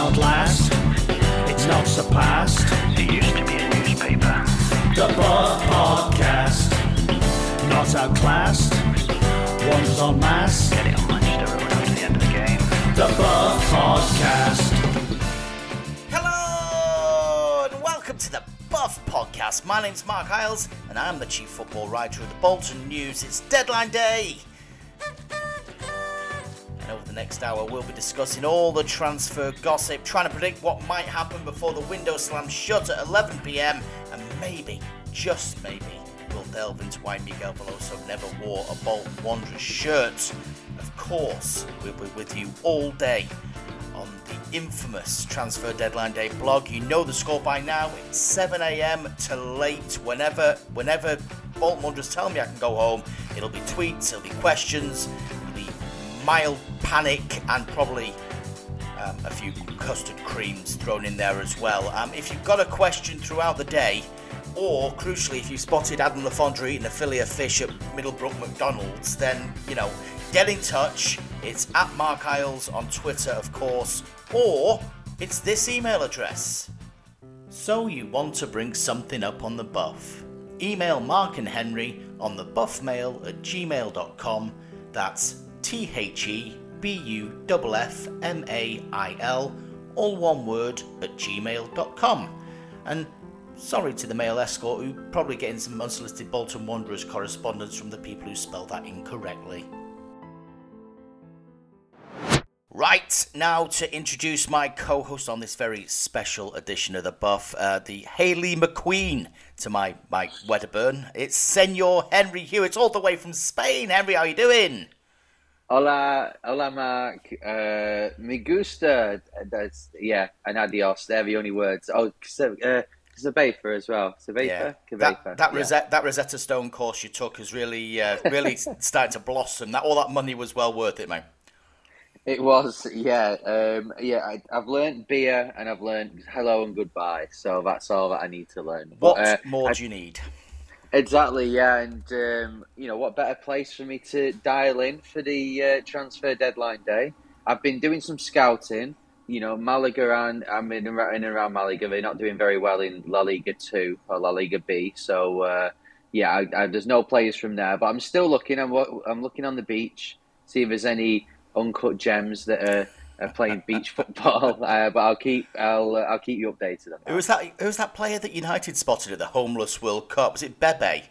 not last, it's not surpassed. It used to be a newspaper. The Buff Podcast, not outclassed, one's on mass. Get it on Manchester Road after the end of the game. The Buff Podcast. Hello and welcome to the Buff Podcast. My name's Marc Iles and I'm the chief football writer of the Bolton News. It's deadline day. And over the next hour, we'll be discussing all the transfer gossip, trying to predict what might happen before the window slams shut at 11 pm, and maybe, just maybe, we'll delve into why Miguel Veloso never wore a Bolton Wanderers shirt. Of course, we'll be with you all day on the infamous Transfer Deadline Day blog. You know the score by now. It's 7 a.m. to late. Whenever, whenever Bolton Wanderers tell me I can go home, it'll be tweets, it'll be questions, mild panic, and probably um, a few custard creams thrown in there as well. Um, if you've got a question throughout the day, or crucially, if you've spotted Adam Le Fondre eating a fillet of fish at Middlebrook McDonald's, then you know, get in touch. It's at Marc Iles on Twitter, of course, or it's this email address. So you want to bring something up on the buff? Email Marc and Henry on the buffmail at gmail.com. That's T H E B U F F M A I L, all one word, at gmail.com. And sorry to the male escort who probably getting some unsolicited Bolton Wanderers correspondence from the people who spell that incorrectly. Right, now to introduce my co host on this very special edition of The Buff, uh, the Hayley McQueen to my Mike Wedderburn. It's Senor Henry Hewitt, all the way from Spain. Henry, how are you doing? Hola, hola, Marc. Uh, me gusta. That's yeah, and adios. They're the only words. Oh, uh, Zabaifa as well. Zabaifa, Yeah, that that, yeah. Rosetta, that Rosetta Stone course you took has really, uh, really started to blossom. That all that money was well worth it, mate. It was, yeah, um, yeah. I, I've learned beer and I've learned hello and goodbye. So that's all that I need to learn. What But, uh, more I- do you need? Exactly, yeah, and um, you know what better place for me to dial in for the uh, transfer deadline day? I've been doing some scouting. You know, Malaga and I'm in, and around Malaga. They're not doing very well in La Liga Two or La Liga B. So uh, yeah, I, I, there's no players from there, but I'm still looking. I'm I'm looking on the beach, see if there's any uncut gems that are, playing beach football. Uh, but I'll keep I'll uh, I'll keep you updated on that. Who was that? Who was that player that United spotted at the Homeless World Cup? Was it Bebe?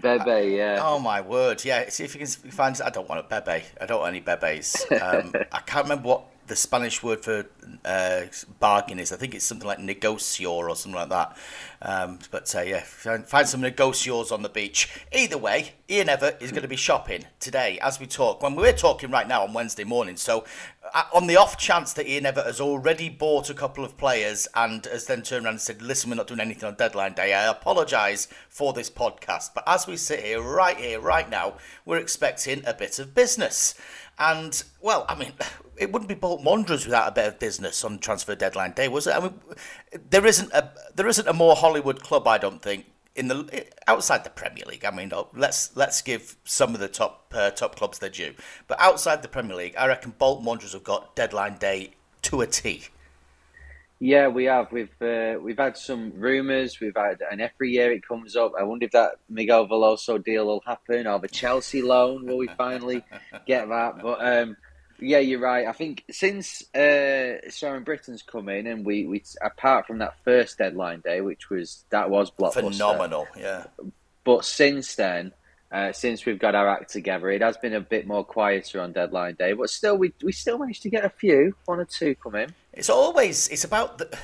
Bebe, yeah. Oh my word! Yeah, see if you can find. I don't want a Bebe. I don't want any Bebes. Um, I can't remember what the Spanish word for uh, bargain is. I think it's something like negocior or something like that. Um, but uh, yeah, find, find some negociors on the beach. Either way, Ian Evatt is going to be shopping today as we talk. When we're talking right now on Wednesday morning, so uh, on the off chance that Ian Evatt has already bought a couple of players and has then turned around and said, "Listen, we're not doing anything on deadline day," I apologise for this podcast. But as we sit here, right here, right now, we're expecting a bit of business. And well, I mean, it wouldn't be Bolton Wanderers without a bit of business on transfer deadline day, was it? I mean, there isn't a there isn't a more Hollywood club, I don't think, in the outside the Premier League. I mean, let's let's give some of the top uh, top clubs their due, but outside the Premier League, I reckon Bolton Wanderers have got deadline day to a T. Yeah, we have. We've uh, we've had some rumours. We've had, and every year it comes up. I wonder if that Miguel Veloso deal will happen, or the Chelsea loan. Will we finally get that? But um, yeah, you're right. I think since uh, Sharon Brittan's come in, and we, we apart from that first deadline day, which was that was blockbuster, Phenomenal, yeah. But since then, uh, since we've got our act together, it has been a bit more quieter on deadline day. But still, we we still managed to get a few, one or two come in. It's always it's about the.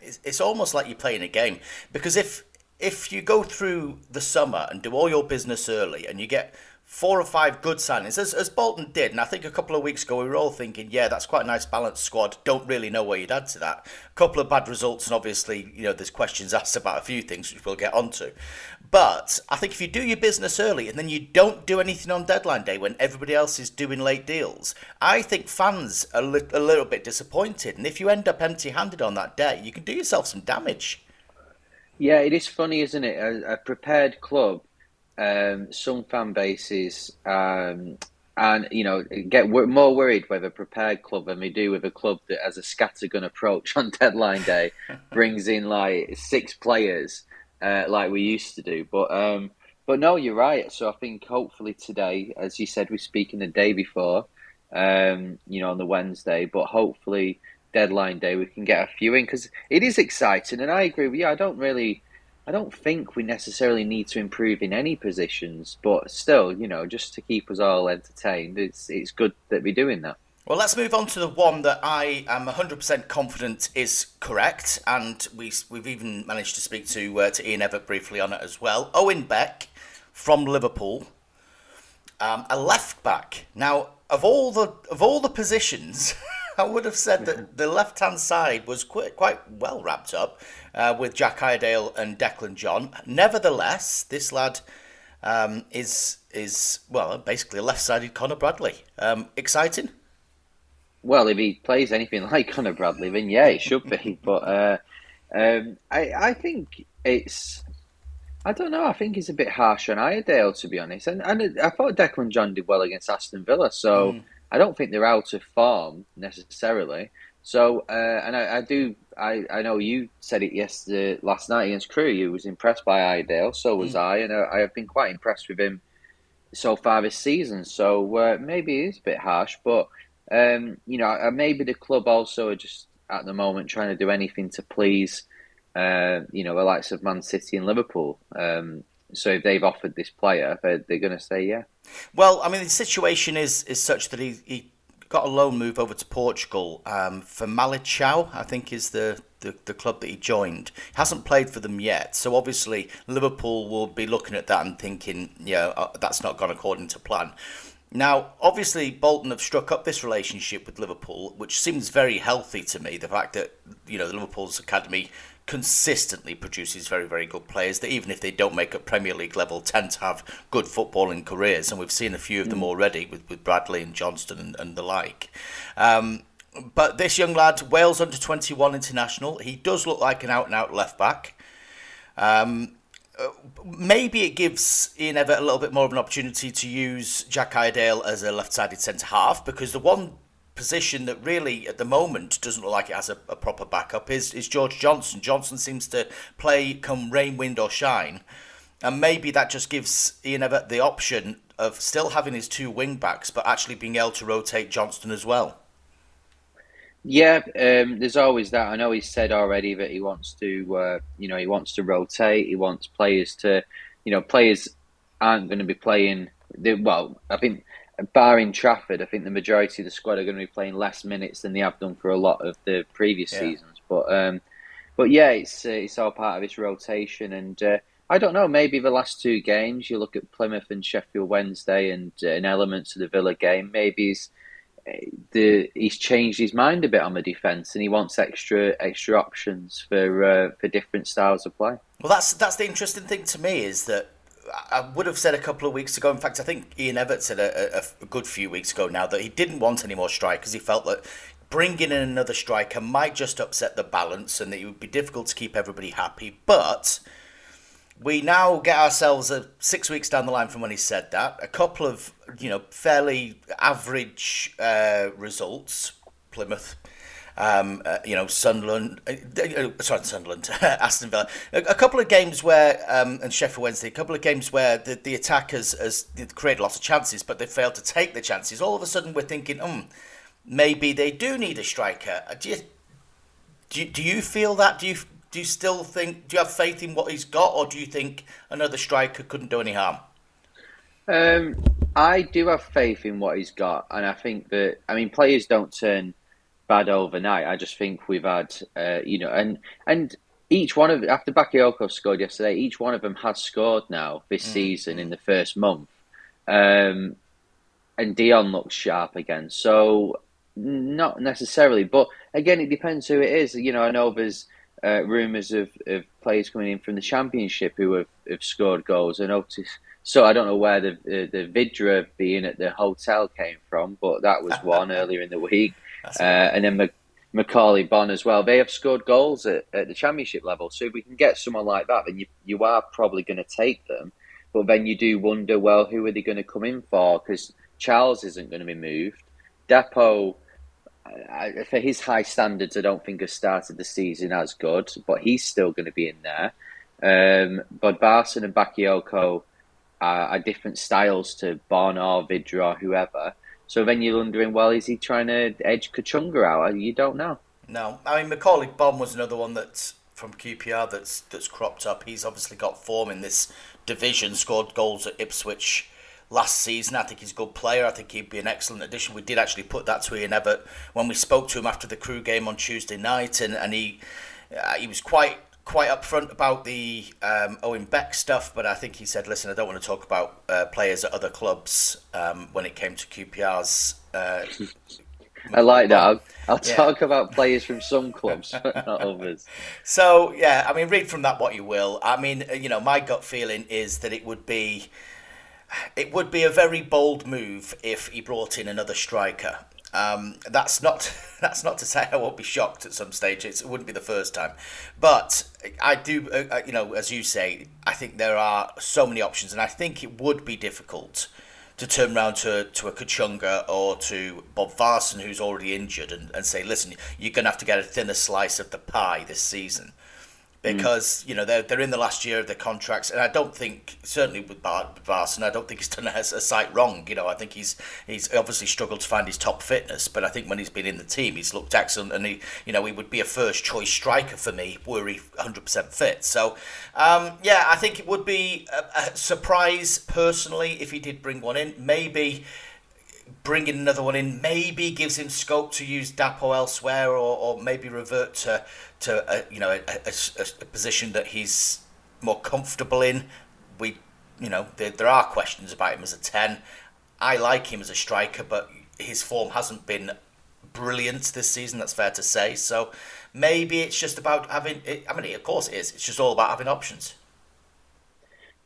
It's, it's almost like you're playing a game because if if you go through the summer and do all your business early and you get four or five good signings, as, as Bolton did, and I think a couple of weeks ago we were all thinking, yeah, that's quite a nice balanced squad. Don't really know where you'd add to that. A couple of bad results, and obviously, you know, there's questions asked about a few things which we'll get onto. But I think if you do your business early and then you don't do anything on deadline day when everybody else is doing late deals, I think fans are li- a little bit disappointed. And if you end up empty handed on that day, you can do yourself some damage. Yeah, it is funny, isn't it? A, a prepared club, um, some fan bases um, and you know get more worried with a prepared club than we do with a club that has a scattergun approach on deadline day, brings in like six players uh, like we used to do. But um, but no, you're right. So I think hopefully today, as you said, we're speaking the day before, um, you know, on the Wednesday. But hopefully deadline day we can get a few in because it is exciting. And I agree with you. I don't really. I don't think we necessarily need to improve in any positions, but still, you know, just to keep us all entertained, it's it's good that we're doing that. Well, let's move on to the one that I am 100% confident is correct, and we, we've even managed to speak to uh, to Ian Evatt briefly on it as well. Owen Beck from Liverpool, um, a left back. Now, of all the of all the positions, I would have said that the left hand side was quite quite well wrapped up uh, with Jack Iredale and Declan John. Nevertheless, this lad um, is is well basically a left sided Connor Bradley. Um, exciting. Well, if he plays anything like Connor Bradley, then yeah, it should be. But uh, um, I, I think it's. I don't know. I think he's a bit harsh on Iredale, to be honest. And and I thought Declan John did well against Aston Villa, so mm. I don't think they're out of form necessarily. So, uh, and I, I, do. I, I know you said it yesterday, last night against Crewe. You was impressed by Iredale. So was mm. I, and I, I, have been quite impressed with him so far this season. So uh, maybe it is a bit harsh, but um, you know, uh, maybe the club also are just at the moment trying to do anything to please, uh, you know, the likes of Man City and Liverpool. Um, so if they've offered this player, they're, they're going to say yeah. Well, I mean, the situation is is such that he, he got a loan move over to Portugal um, for Famalicão, I think is the, the, the, club that he joined. He hasn't played for them yet, so obviously Liverpool will be looking at that and thinking, yeah, uh, that's not gone according to plan. Now, obviously, Bolton have struck up this relationship with Liverpool, which seems very healthy to me. The fact that you know the Liverpool's academy consistently produces very, very good players that even if they don't make it Premier League level, tend to have good footballing careers, and we've seen a few of them mm. already with, with Bradley and Johnston and, and the like. Um, but this young lad, Wales under twenty one international, he does look like an out and out left back. Um, maybe it gives Ian Evatt a little bit more of an opportunity to use Jack Iredale as a left-sided centre half because the one position that really at the moment doesn't look like it has a, a, proper backup is, is George Johnston. Johnston seems to play come rain, wind or shine. And maybe that just gives Ian Evatt the option of still having his two wing backs, but actually being able to rotate Johnston as well. Yeah, um, there's always that. I know he's said already that he wants to, uh, you know, he wants to rotate. He wants players to, you know, players aren't going to be playing. They, well, I think, barring Trafford, I think the majority of the squad are going to be playing less minutes than they have done for a lot of the previous yeah. seasons. But, um, but yeah, it's uh, it's all part of his rotation, and uh, I don't know. Maybe the last two games, you look at Plymouth and Sheffield Wednesday, and uh, an element of the Villa game. Maybe he's the he's changed his mind a bit on the defence, and he wants extra extra options for uh, for different styles of play. Well, that's that's the interesting thing to me is that I would have said a couple of weeks ago. In fact, I think Ian Evatt said a, a, a good few weeks ago now that he didn't want any more strikers. He felt that bringing in another striker might just upset the balance, and that it would be difficult to keep everybody happy. But we now get ourselves a, six weeks down the line from when he said that. A couple of you know fairly average uh, results. Plymouth, um, uh, you know Sunderland, uh, uh sorry Sunderland, Aston Villa. A, a, couple of games where um, and Sheffield Wednesday. A couple of games where the, the attackers has created lots of chances, but they failed to take the chances. All of a sudden, we're thinking, hmm, maybe they do need a striker. Uh, do you, do, do you feel that? Do you do you still think? Do you have faith in what he's got, or do you think another striker couldn't do any harm? Um, I do have faith in what he's got, and I think that I mean players don't turn bad overnight. I just think we've had, uh, you know, and and each one of after Bakayoko scored yesterday, each one of them has scored now this mm. season in the first month, um, and Dion looks sharp again. So not necessarily, but again, it depends who it is. You know, I know there's uh, rumours of, of players coming in from the championship who have, have scored goals. I noticed. So I don't know where the the, Vydra being at the hotel came from, but that was one earlier in the week. Uh, and then Mac- Macauley Bonne as well. They have scored goals at, at the championship level. So if we can get someone like that, then you you are probably going to take them. But then you do wonder, well, who are they going to come in for? Because Charles isn't going to be moved. Dapo, I, for his high standards, I don't think has started the season as good, but he's still going to be in there. Um, but Bodvarsson and Bakayoko are, are different styles to Bonne, Vydra, whoever. So then you're wondering, well, is he trying to edge Kachunga out? You don't know. No, I mean Macauley Bonne was another one that's from QPR that's that's cropped up. He's obviously got form in this division. Scored goals at Ipswich last season. I think he's a good player. I think he'd be an excellent addition. We did actually put that to Ian Evatt when we spoke to him after the Crewe game on Tuesday night, and and he uh, he was quite quite upfront about the um, Owen Beck stuff, but I think he said, "Listen, I don't want to talk about uh, players at other clubs." Um, when it came to QPR's, uh, I like that. I'll, I'll Yeah. talk about players from some clubs, but not others. So yeah, I mean, read from that what you will. I mean, uh, you know, my gut feeling is that it would be, it would be a very bold move if he brought in another striker. Um, that's not that's not to say I won't be shocked at some stage. It's, it wouldn't be the first time, but I do, uh, uh, you know, as you say, I think there are so many options, and I think it would be difficult to turn around to, to a Kachunga or to Bodvarsson, who's already injured, and, and say, listen, you're going to have to get a thinner slice of the pie this season. Because, you know, they're, they're in the last year of their contracts, and I don't think, certainly with Bar- Varson, I don't think he's done a, a sight wrong. You know, I think he's he's obviously struggled to find his top fitness, but I think when he's been in the team, he's looked excellent, and he, you know, he would be a first choice striker for me were he 100% fit. So, um, yeah, I think it would be a, a surprise personally if he did bring one in. Maybe bringing another one in maybe gives him scope to use Dapo elsewhere, or, or maybe revert to to a, you know a, a, a- position that he's more comfortable in. We, you know, there, there are questions about him as a ten. I like him as a striker, but his form hasn't been brilliant this season. That's fair to say. So maybe it's just about having. I mean, of course it is. It's just all about having options.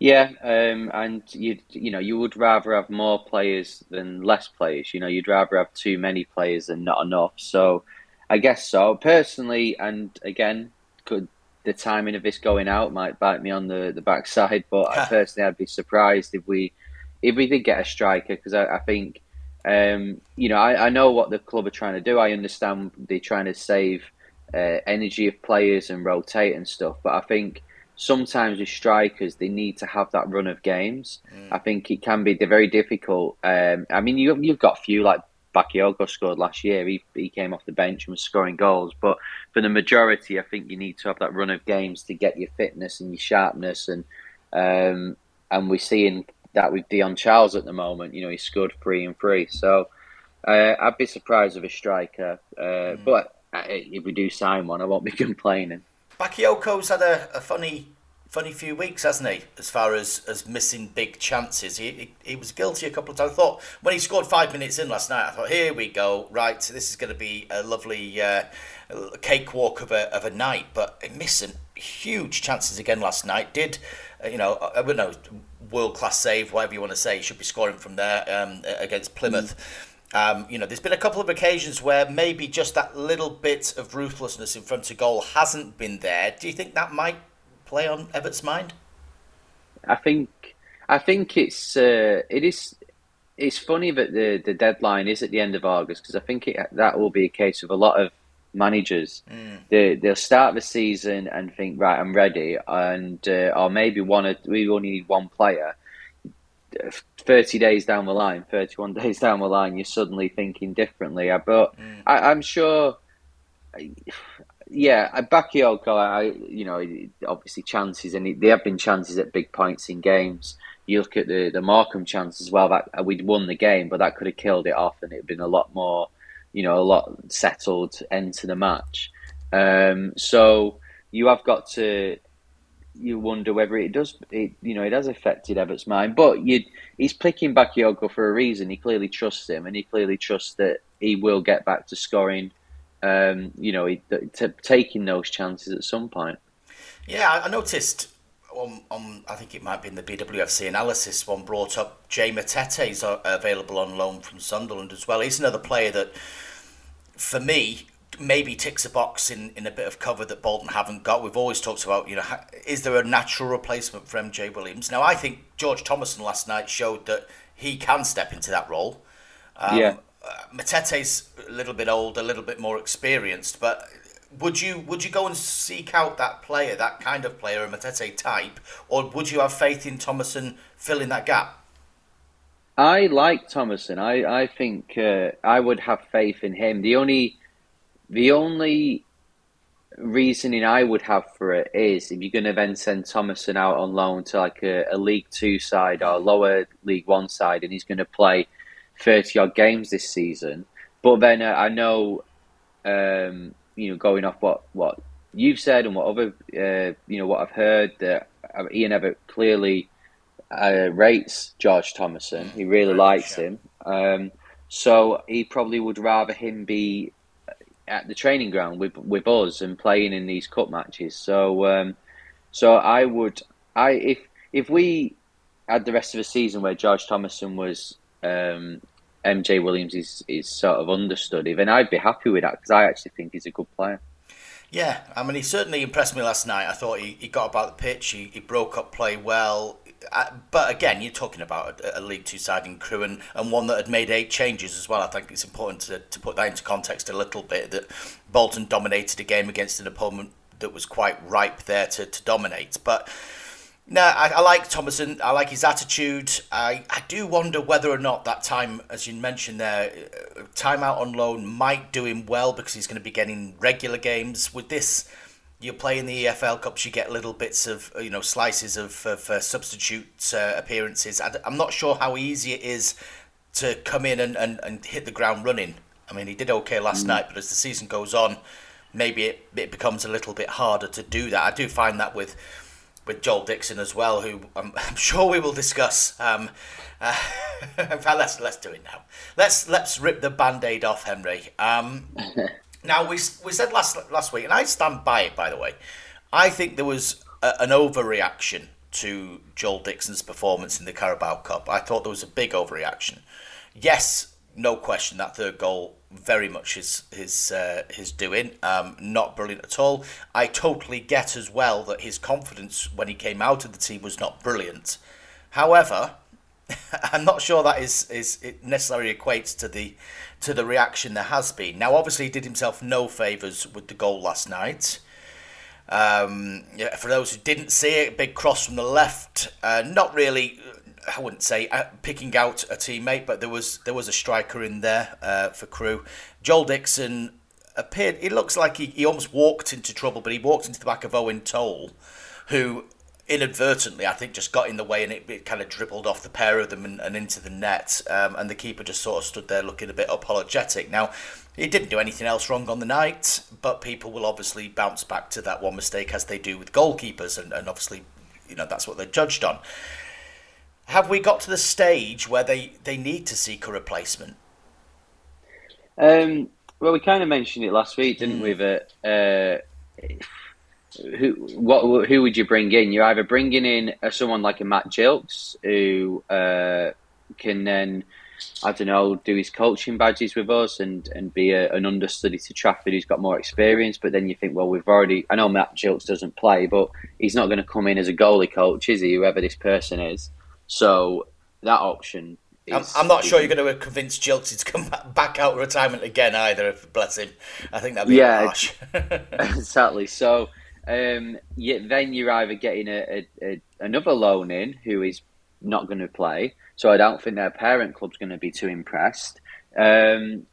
Yeah, um, and you you know you would rather have more players than less players. You know, you'd rather have too many players than not enough. So, I guess so. Personally, and again, could the timing of this going out might bite me on the the backside. But I personally, I'd be surprised if we if we did get a striker because I, I think um, you know I, I know what the club are trying to do. I understand they're trying to save uh, energy of players and rotate and stuff. But I think sometimes with strikers they need to have that run of games. I think it can be very difficult. Um, I mean, you you've got a few like Bakayoko scored last year. He he came off the bench and was scoring goals. But for the majority, I think you need to have that run of games to get your fitness and your sharpness and um, and we're seeing that with Dion Charles at the moment. You know, he scored three and three. So uh, I'd be surprised with a striker. Uh, But uh, if we do sign one, I won't be complaining. Bakayoko's had a, a funny funny few weeks, hasn't he? As far as, as missing big chances, he, he he was guilty a couple of times. I thought when he scored five minutes in last night, I thought, here we go, right, this is going to be a lovely uh, cakewalk of a of a night. But missing huge chances again last night. Did uh, you know? I would know world class save, whatever you want to say. He should be scoring from there um, against Plymouth. Um, you know, there's been a couple of occasions where maybe just that little bit of ruthlessness in front of goal hasn't been there. Do you think that might play on Evatt's mind? I think I think it's uh, it is it's funny that the the deadline is at the end of August because I think it, that will be a case of a lot of managers. They they'll start the season and think right, I'm ready, and uh, or maybe one we only need one player. Thirty days down the line, thirty-one days down the line, you're suddenly thinking differently. But I, I'm sure yeah, I Bakayoko, I you know obviously chances and there have been chances at big points in games. You look at the the Markham chance as well that we'd won the game, but that could have killed it off and it'd been a lot more, you know, a lot settled end to the match. Um, so you have got to you wonder whether it does it you know it has affected Evatt's mind, but you he's picking Bakayoko for a reason. He clearly trusts him and he clearly trusts that he will get back to scoring um, you know, he, taking those chances at some point. Yeah, I- I noticed on, on I think it might be in the BWFC analysis one brought up Jay Matete is uh, available on loan from Sunderland as well. He's another player that, for me, maybe ticks a box in, in a bit of cover that Bolton haven't got. We've always talked about, you know, is there a natural replacement for MJ Williams? Now, I think George Thomason last night showed that he can step into that role. Um, Yeah. uh, Matete's a little bit old, a little bit more experienced, but would you would you go and seek out that player, that kind of player, a Matete type, or would you have faith in Thomason filling that gap? I like Thomason. I I think uh, I would have faith in him. The only the only reasoning I would have for it is if you're going to then send Thomason out on loan to like a, a League Two side or lower League One side, and he's going to play thirty odd games this season. But then uh, I know, um, you know, going off what what you've said and what other uh, you know what I've heard that uh, Ian Evatt clearly uh, rates George Thomason. He really likes him. Um, so he probably would rather him be at the training ground with with us and playing in these cup matches. So um, so I would I if if we had the rest of the season where George Thomason was um, MJ Williams is is sort of understudy, then I'd be happy with that because I actually think he's a good player. Yeah, I mean, he certainly impressed me last night. I thought he, he got about the pitch, he, he broke up play well. But again, you're talking about a, a League Two side in Crewe and, and one that had made eight changes as well. I think it's important to, to put that into context a little bit that Bolton dominated a game against an opponent that was quite ripe there to, to dominate. But no, I, I like Thomason. I like his attitude. I, I do wonder whether or not that time, as you mentioned there, uh, time out on loan might do him well because he's going to be getting regular games. With this, you play in the EFL Cups, you get little bits of, you know, slices of, of uh, substitute uh, appearances. I, am not sure how easy it is to come in and, and, and hit the ground running. I mean, he did okay last night, but as the season goes on, maybe it, it becomes a little bit harder to do that. I do find that with with Joel Dixon as well, who I'm, I'm sure we will discuss. Um, uh, in fact, let's let's do it now. Let's let's rip the band-aid off, Henry. Um, now we we said last last week, and I stand by it. By the way, I think there was a, an overreaction to Joel Dixon's performance in the Carabao Cup. I thought there was a big overreaction. Yes, no question that third goal very much his his uh, his doing. Um, not brilliant at all. I totally get as well that his confidence when he came out of the team was not brilliant. However, I'm not sure that is is it necessarily equates to the to the reaction there has been. Now, obviously, he did himself no favors with the goal last night. Um, for those who didn't see it, big cross from the left. Uh, not really. I wouldn't say uh, picking out a teammate, but there was there was a striker in there uh, for Crewe. Joel Dixon appeared. It looks like he, he almost walked into trouble, but he walked into the back of Owen Toal, who inadvertently I think just got in the way and it, it kind of dribbled off the pair of them and, and into the net. Um, and the keeper just sort of stood there looking a bit apologetic. Now he didn't do anything else wrong on the night, but people will obviously bounce back to that one mistake as they do with goalkeepers, and, and obviously, you know that's what they're judged on have we got to the stage where they, they need to seek a replacement? Um, well, we kind of mentioned it last week, didn't we? That uh, who what who would you bring in? You're either bringing in uh, someone like a Matt Gilks who uh, can then I don't know do his coaching badges with us and and be a, an understudy to Trafford who's got more experience. But then you think, well, we've already I know Matt Gilks doesn't play, but he's not going to come in as a goalie coach, is he? Whoever this person is. So that option. I'm, I'm not is- sure you're going to convince Chelsea to come back out of retirement again either. Bless him. I think that'd be Yeah, harsh. exactly. So um, yeah, then you're either getting a, a, a another loan in who is not going to play. So I don't think their parent club's going to be too impressed. Um,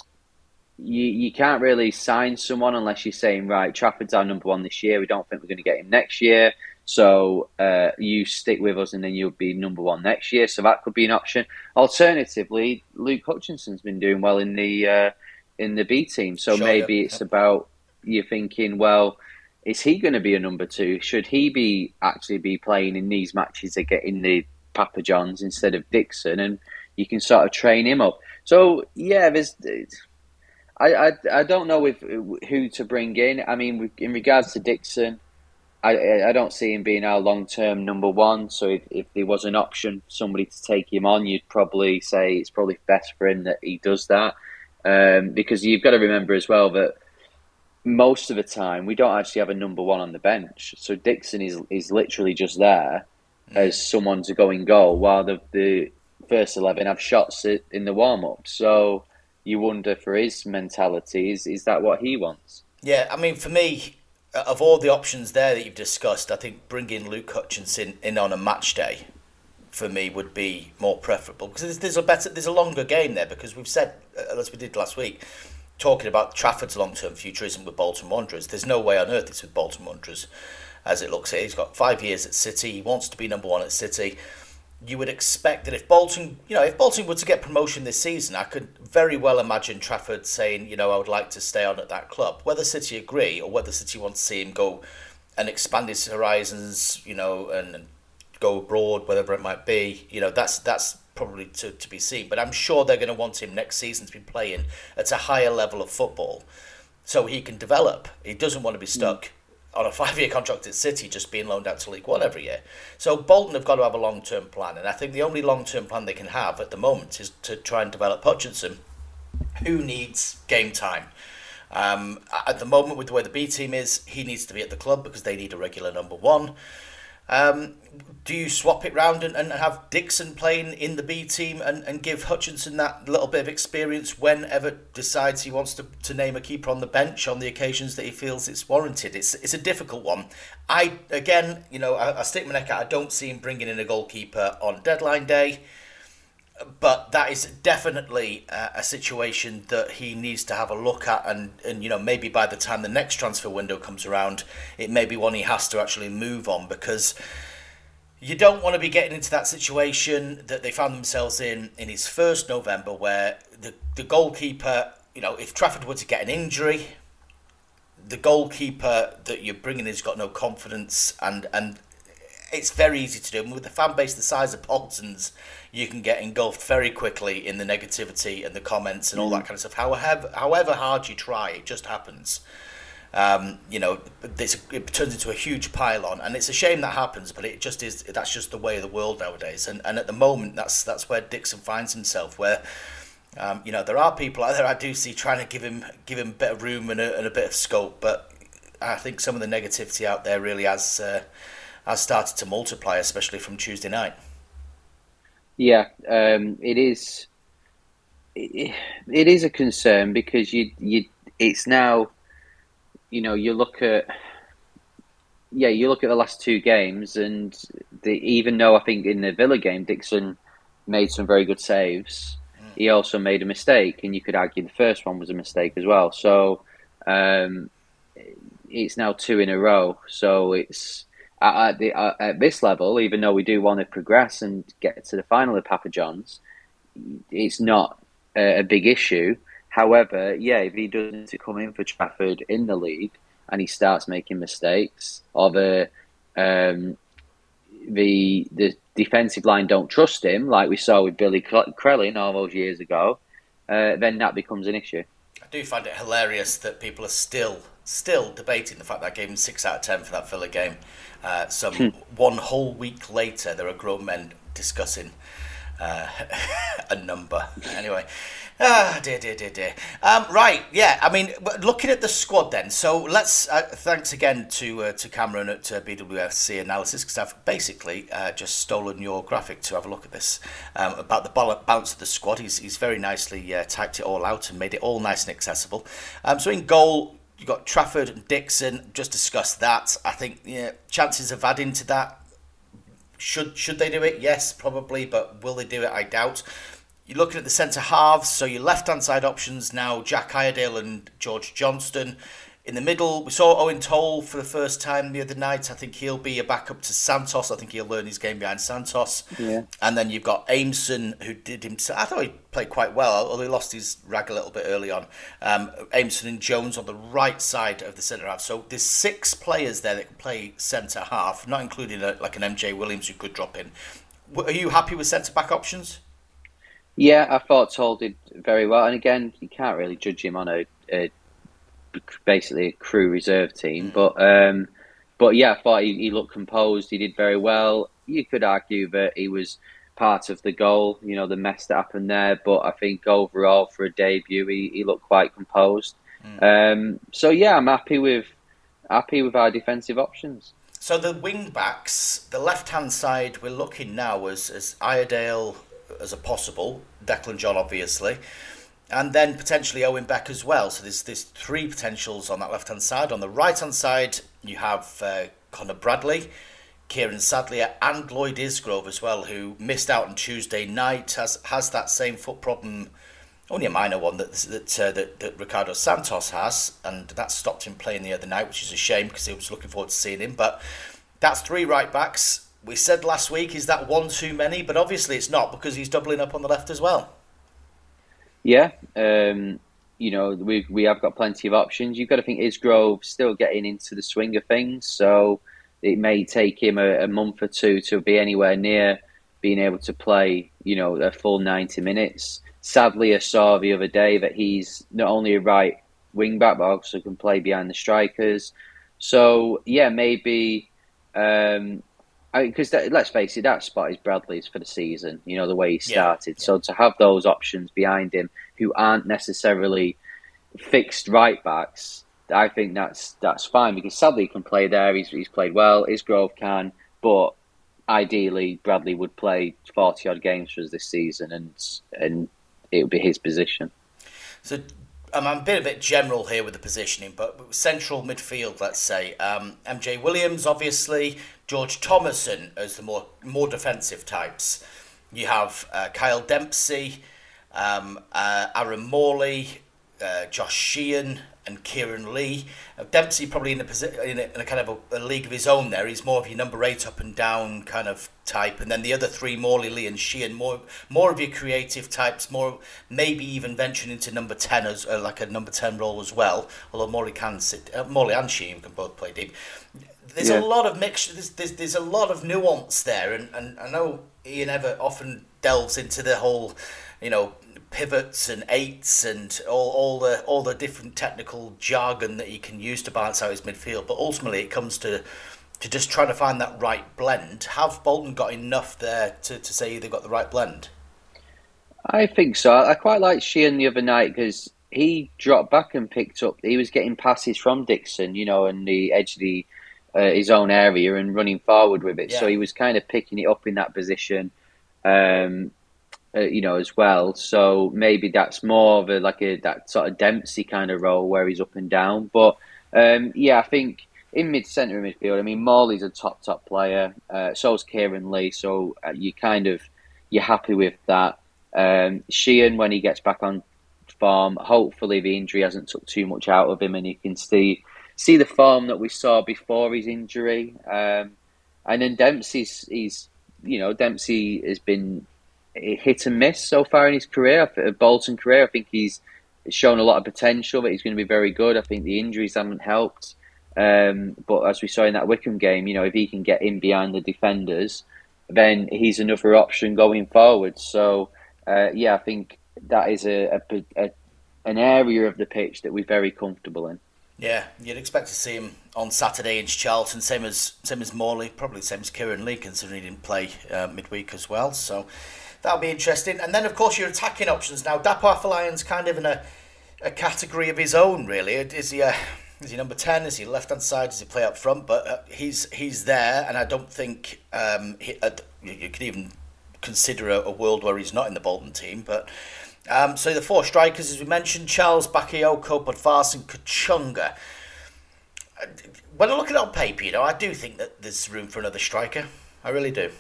you you can't really sign someone unless you're saying right, Trafford's our number one this year. We don't think we're going to get him next year. So uh, you stick with us, and then you'll be number one next year. So that could be an option. Alternatively, Luke Hutchinson's been doing well in the uh, in the B team. So Sure, maybe yeah, it's about you thinking, well, is he going to be a number two? Should he be actually be playing in these matches that get in the Papa Johns instead of Dixon? And you can sort of train him up. So yeah, there's. I, I, I don't know if who to bring in. I mean, in regards to Dixon, I I don't see him being our long term number one. So if, if there was an option, somebody to take him on, you'd probably say it's probably best for him that he does that. Um, because you've got to remember as well that most of the time we don't actually have a number one on the bench. So Dixon is is literally just there as someone to go in goal, while the the first eleven have shots in the warm up. So you wonder for his mentality is is that what he wants? Yeah, I mean, for me, of all the options there that you've discussed, I think bringing Luke Hutchinson in on a match day for me would be more preferable because there's, there's a better, there's a longer game there because we've said, uh, as we did last week, talking about Trafford's long-term future isn't with Bolton Wanderers. There's no way on earth it's with Bolton Wanderers, as it looks here. He's got five years at City. He wants to be number one at City. You would expect that if Bolton, you know, if Bolton were to get promotion this season, I could very well imagine Trafford saying, you know, I would like to stay on at that club. Whether City agree or whether City want to see him go and expand his horizons, you know, and go abroad, whatever it might be, you know, that's that's probably to, to be seen. But I'm sure they're going to want him next season to be playing at a higher level of football so he can develop. He doesn't want to be hmm. stuck mm. on a five year contract at City just being loaned out to League One every year. So Bolton have got to have a long term plan. And I think the only long term plan they can have at the moment is to try and develop Hutchinson, who needs game time. Um, at the moment, with the way the B team is, he needs to be at the club because they need a regular number one. Um, do you swap it round and, and have Dixon playing in the B team and, and give Hutchinson that little bit of experience whenever decides he wants to, to name a keeper on the bench on the occasions that he feels it's warranted? It's it's a difficult one. I again, you know, I, I stick my neck out. I don't see him bringing in a goalkeeper on deadline day but that is definitely uh, a situation that he needs to have a look at and, and you know maybe by the time the next transfer window comes around it may be one he has to actually move on because you don't want to be getting into that situation that they found themselves in in his first November where the, the goalkeeper you know if Trafford were to get an injury the goalkeeper that you're bringing in has got no confidence and and it's very easy to do. And with the fan base the size of Bolton's, you can get engulfed very quickly in the negativity and the comments and all that mm. kind of stuff. However, however hard you try, it just happens. Um, you know, it turns into a huge pile-on, and it's a shame that happens. But it just is. That's just the way of the world nowadays. And and at the moment, that's that's where Dixon finds himself. Where um, you know there are people out there I do see trying to give him give him a bit of room and a, and a bit of scope, but I think some of the negativity out there really has. Uh, has started to multiply, especially from Tuesday night. Yeah, um, it is. It, it is a concern because you you it's now, you know, you look at yeah, you look at the last two games, and the, even though I think in the Villa game Dixon made some very good saves, mm. he also made a mistake, and you could argue the first one was a mistake as well. So um, it's now two in a row. So it's at, the, at this level, even though we do want to progress and get to the final of Papa John's, it's not a, a big issue. However, yeah, if he doesn't come in for Trafford in the league and he starts making mistakes, or the um, the the defensive line don't trust him, like we saw with Billy Crellin all those years ago, uh, then that becomes an issue. I do find it hilarious that people are still still debating the fact that I gave him six out of ten for that Villa game. Uh, some hmm. one whole week later, there are grown men discussing uh, a number. Anyway, ah, dear, dear, dear, dear. Um, right, yeah. I mean, looking at the squad then. So let's. Uh, thanks again to uh, to Cameron at uh, BWFC Analysis because I've basically uh, just stolen your graphic to have a look at this um, about the bounce of the squad. He's he's very nicely uh, typed it all out and made it all nice and accessible. Um, so in goal, You've got Trafford and Dixon. Just discussed that. I think yeah, chances of adding to that. Should should they do it? Yes, probably. But will they do it? I doubt. You're looking at the centre halves. So your left hand side options now: Jack Iredale and George Johnston. In the middle, we saw Owen Toal for the first time the other night. I think he'll be a backup to Santos. I think he'll learn his game behind Santos. Yeah. And then you've got Aimson, who did himself. I thought he played quite well, although he lost his rag a little bit early on. Um, Aimson and Jones on the right side of the centre half. So there's six players there that can play centre half, not including a, like an MJ Williams who could drop in. Are you happy with centre back options? Yeah, I thought Toal did very well. And again, you can't really judge him on a, a basically a Crewe reserve team. Mm. But um, but yeah, I thought he, he, looked composed. He did very well. You could argue that he was part of the goal. You know, the mess that happened there. But I think overall, for a debut, he, he looked quite composed. Mm. Um, so yeah, I'm happy with happy with our defensive options. So the wing backs, the left hand side, we're looking now as as Iredale, as a possible. Declan John, obviously, and then potentially Owen Beck as well. So there's there's three potentials on that left hand side. On the right hand side, you have uh, Connor Bradley. Kieran Sadlier and Lloyd Isgrove as well, who missed out on Tuesday night, has has that same foot problem only a minor one that that, uh, that that Ricardo Santos has, and that stopped him playing the other night, which is a shame because he was looking forward to seeing him. But that's three right backs. We said last week, is that one too many? But obviously it's not because he's doubling up on the left as well. Yeah, um, you know we we have got plenty of options. You've got to think Isgrove still getting into the swing of things, so it may take him a, a month or two to be anywhere near being able to play, you know, a full ninety minutes Sadlier, I saw the other day that he's not only a right wing back but also can play behind the strikers. So yeah, maybe because let's face it, that spot is Bradley's for the season. You know the way he started. Yeah, yeah. So to have those options behind him who aren't necessarily fixed right backs, I think that's that's fine because Sadlier he can play there. He's he's played well. Isgrove can, but ideally Bradley would play forty odd games for us this season, and and it would be his position. So um, I'm a bit a bit general here with the positioning, but central midfield, let's say um, MJ Williams, obviously George Thomason as the more more defensive types. You have uh, Kyle Dempsey, um, uh, Aaron Morley, uh, Josh Sheehan, and Kieran Lee. Dempsey probably in a, posi- in a, in a kind of a, a, league of his own. There, he's more of your number eight up and down kind of type, and then the other three, Morley, Lee, and Sheehan, more more of your creative types. More maybe even venturing into number ten as uh, like a number ten role as well. Although Morley can sit, uh, Morley and Sheehan can both play deep. There's yeah. a lot of mixture. There's, there's there's a lot of nuance there, and, and I know Ian Evatt often delves into the whole, you know pivots and eights and all, all the all the different technical jargon that he can use to balance out his midfield. But ultimately, it comes to to just trying to find that right blend. Have Bolton got enough there to, to say they've got the right blend? I think so. I quite liked Sheehan the other night because he dropped back and picked up. He was getting passes from Dixon, you know, and the edge of the uh, his own area and running forward with it. Yeah. So he was kind of picking it up in that position. Um, uh, you know, as well. So maybe that's more of a like a that sort of Dempsey kind of role where he's up and down. But um, yeah, I think in mid centre midfield, I mean, Morley's a top top player. Uh, so's Kieran Lee. So uh, you kind of you're happy with that. Um, Sheehan when he gets back on form, hopefully the injury hasn't took too much out of him, and he can see see the form that we saw before his injury. Um, and then Dempsey's he's you know Dempsey has been hit and miss so far in his career, Bolton career. I think he's shown a lot of potential, but he's going to be very good. I think the injuries haven't helped. Um, but as we saw in that Wycombe game, you know, if he can get in behind the defenders, then he's another option going forward. So, uh, yeah, I think that is a, a, a, an area of the pitch that we're very comfortable in. Yeah, you'd expect to see him on Saturday against Charlton, same as same as Morley, probably same as Kieran Lee, considering he didn't play uh, midweek as well. So that'll be interesting. And then, of course, your attacking options. Now, Dapo Afolayan's kind of in a, a category of his own, really. Is he a, is he number 10? Is he left hand side? Does he play up front? But uh, he's he's there, and I don't think um, he, uh, you, you could even consider a, a, world where he's not in the Bolton team. But um, so the four strikers, as we mentioned, Charles, Bakayoko, Bodvarsson, and Kachunga. Uh, when I look at it on paper, you know, I do think that there's room for another striker. I really do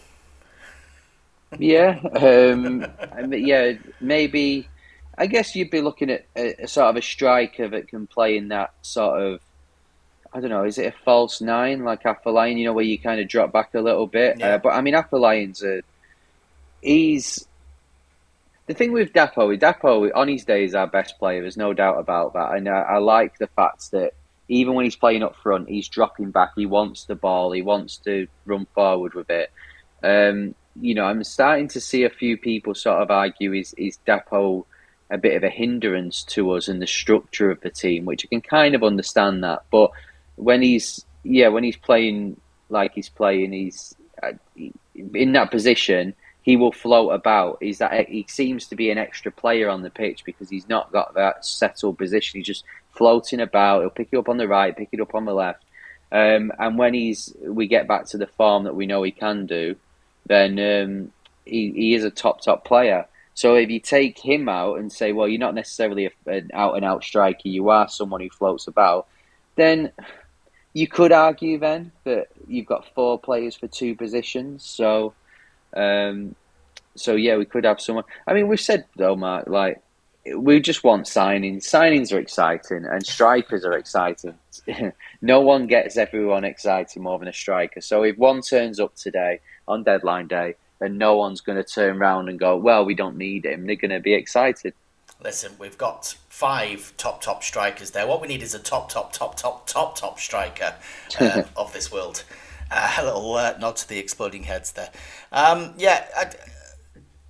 yeah, um, I mean, yeah, maybe. I guess you'd be looking at a, a, sort of a striker that can play in that sort of. I don't know. Is it a false nine like Afolayan? You know, where you kind of drop back a little bit. Yeah. Uh, but I mean, Afolayan's a. He's. The thing with Dapo, Dapo on his day is our best player. There's no doubt about that, and I, I like the fact that even when he's playing up front, he's dropping back. He wants the ball. He wants to run forward with it. Um, you know, I'm starting to see a few people sort of argue is is Dapo a bit of a hindrance to us in the structure of the team, which I can kind of understand that. But when he's yeah, when he's playing like he's playing, he's uh, in that position. He will float about. He's that he seems to be an extra player on the pitch because he's not got that settled position. He's just floating about. He'll pick you up on the right, pick it up on the left. Um, and when he's we get back to the form that we know he can do, then um, he, he is a top top player. So if you take him out and say, well, you're not necessarily a, an out and out striker, you are someone who floats about, then you could argue then that you've got four players for two positions. So, um, so yeah, we could have someone. I mean, we've said though, Marc, like we just want signings. Signings are exciting, and strikers are exciting. no one gets everyone excited more than a striker. So if one turns up today on deadline day and no one's going to turn around and go, well, we don't need him. They're going to be excited. Listen, we've got five top top strikers there. What we need is a top top top top top top striker uh, of this world. Uh, a little uh, nod to the exploding heads there. Um, yeah, I,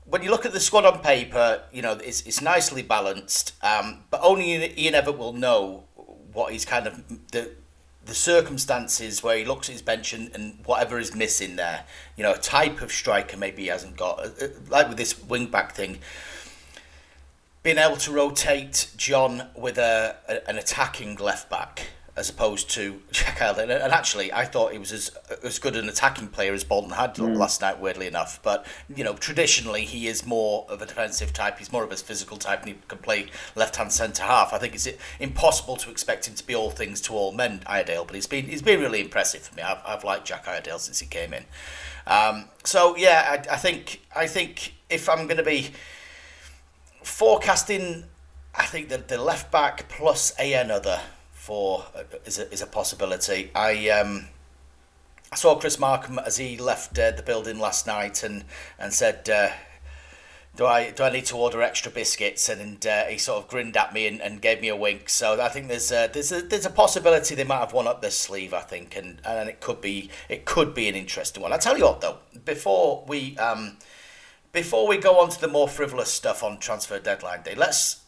when you look at the squad on paper, you know it's, it's nicely balanced, um, but only Ian Evatt will know what he's kind of the the circumstances where he looks at his bench and, and whatever is missing there, you know, a type of striker maybe he hasn't got. Uh, uh, like with this wing back thing, being able to rotate John with a, a an attacking left back as opposed to Jack Iredale. And actually, I thought he was as as good an attacking player as Bolton had mm. last night, weirdly enough. But you know, traditionally he is more of a defensive type. He's more of a physical type, and he can play left hand centre half. I think it's impossible to expect him to be all things to all men, Iredale. But he's been he's been really impressive for me. I've, I've liked Jack Iredale since he came in. Um, so yeah, I, I think I think if I'm going to be forecasting, I think that the left back plus a another for is a, is a possibility. I um, I saw Chris Markham as he left uh, the building last night and and said. Uh, do I do I need to order extra biscuits? And uh, he sort of grinned at me and, and gave me a wink. So I think there's a, there's a there's a possibility they might have one up their sleeve. I think, and and it could be it could be an interesting one. I tell you what though, before we um, before we go on to the more frivolous stuff on transfer deadline day, let's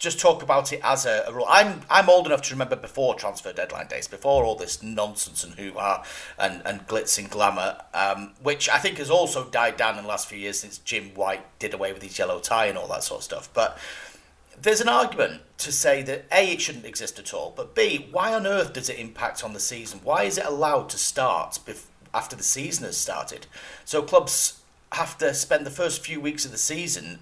just talk about it as a, a, rule. I'm I'm old enough to remember before transfer deadline days, before all this nonsense and hoo ha and, and glitz and glamour, um, which I think has also died down in the last few years since Jim White did away with his yellow tie and all that sort of stuff. But there's an argument to say that A, it shouldn't exist at all, but B, why on earth does it impact on the season? Why is it allowed to start bef- after the season has started? So clubs have to spend the first few weeks of the season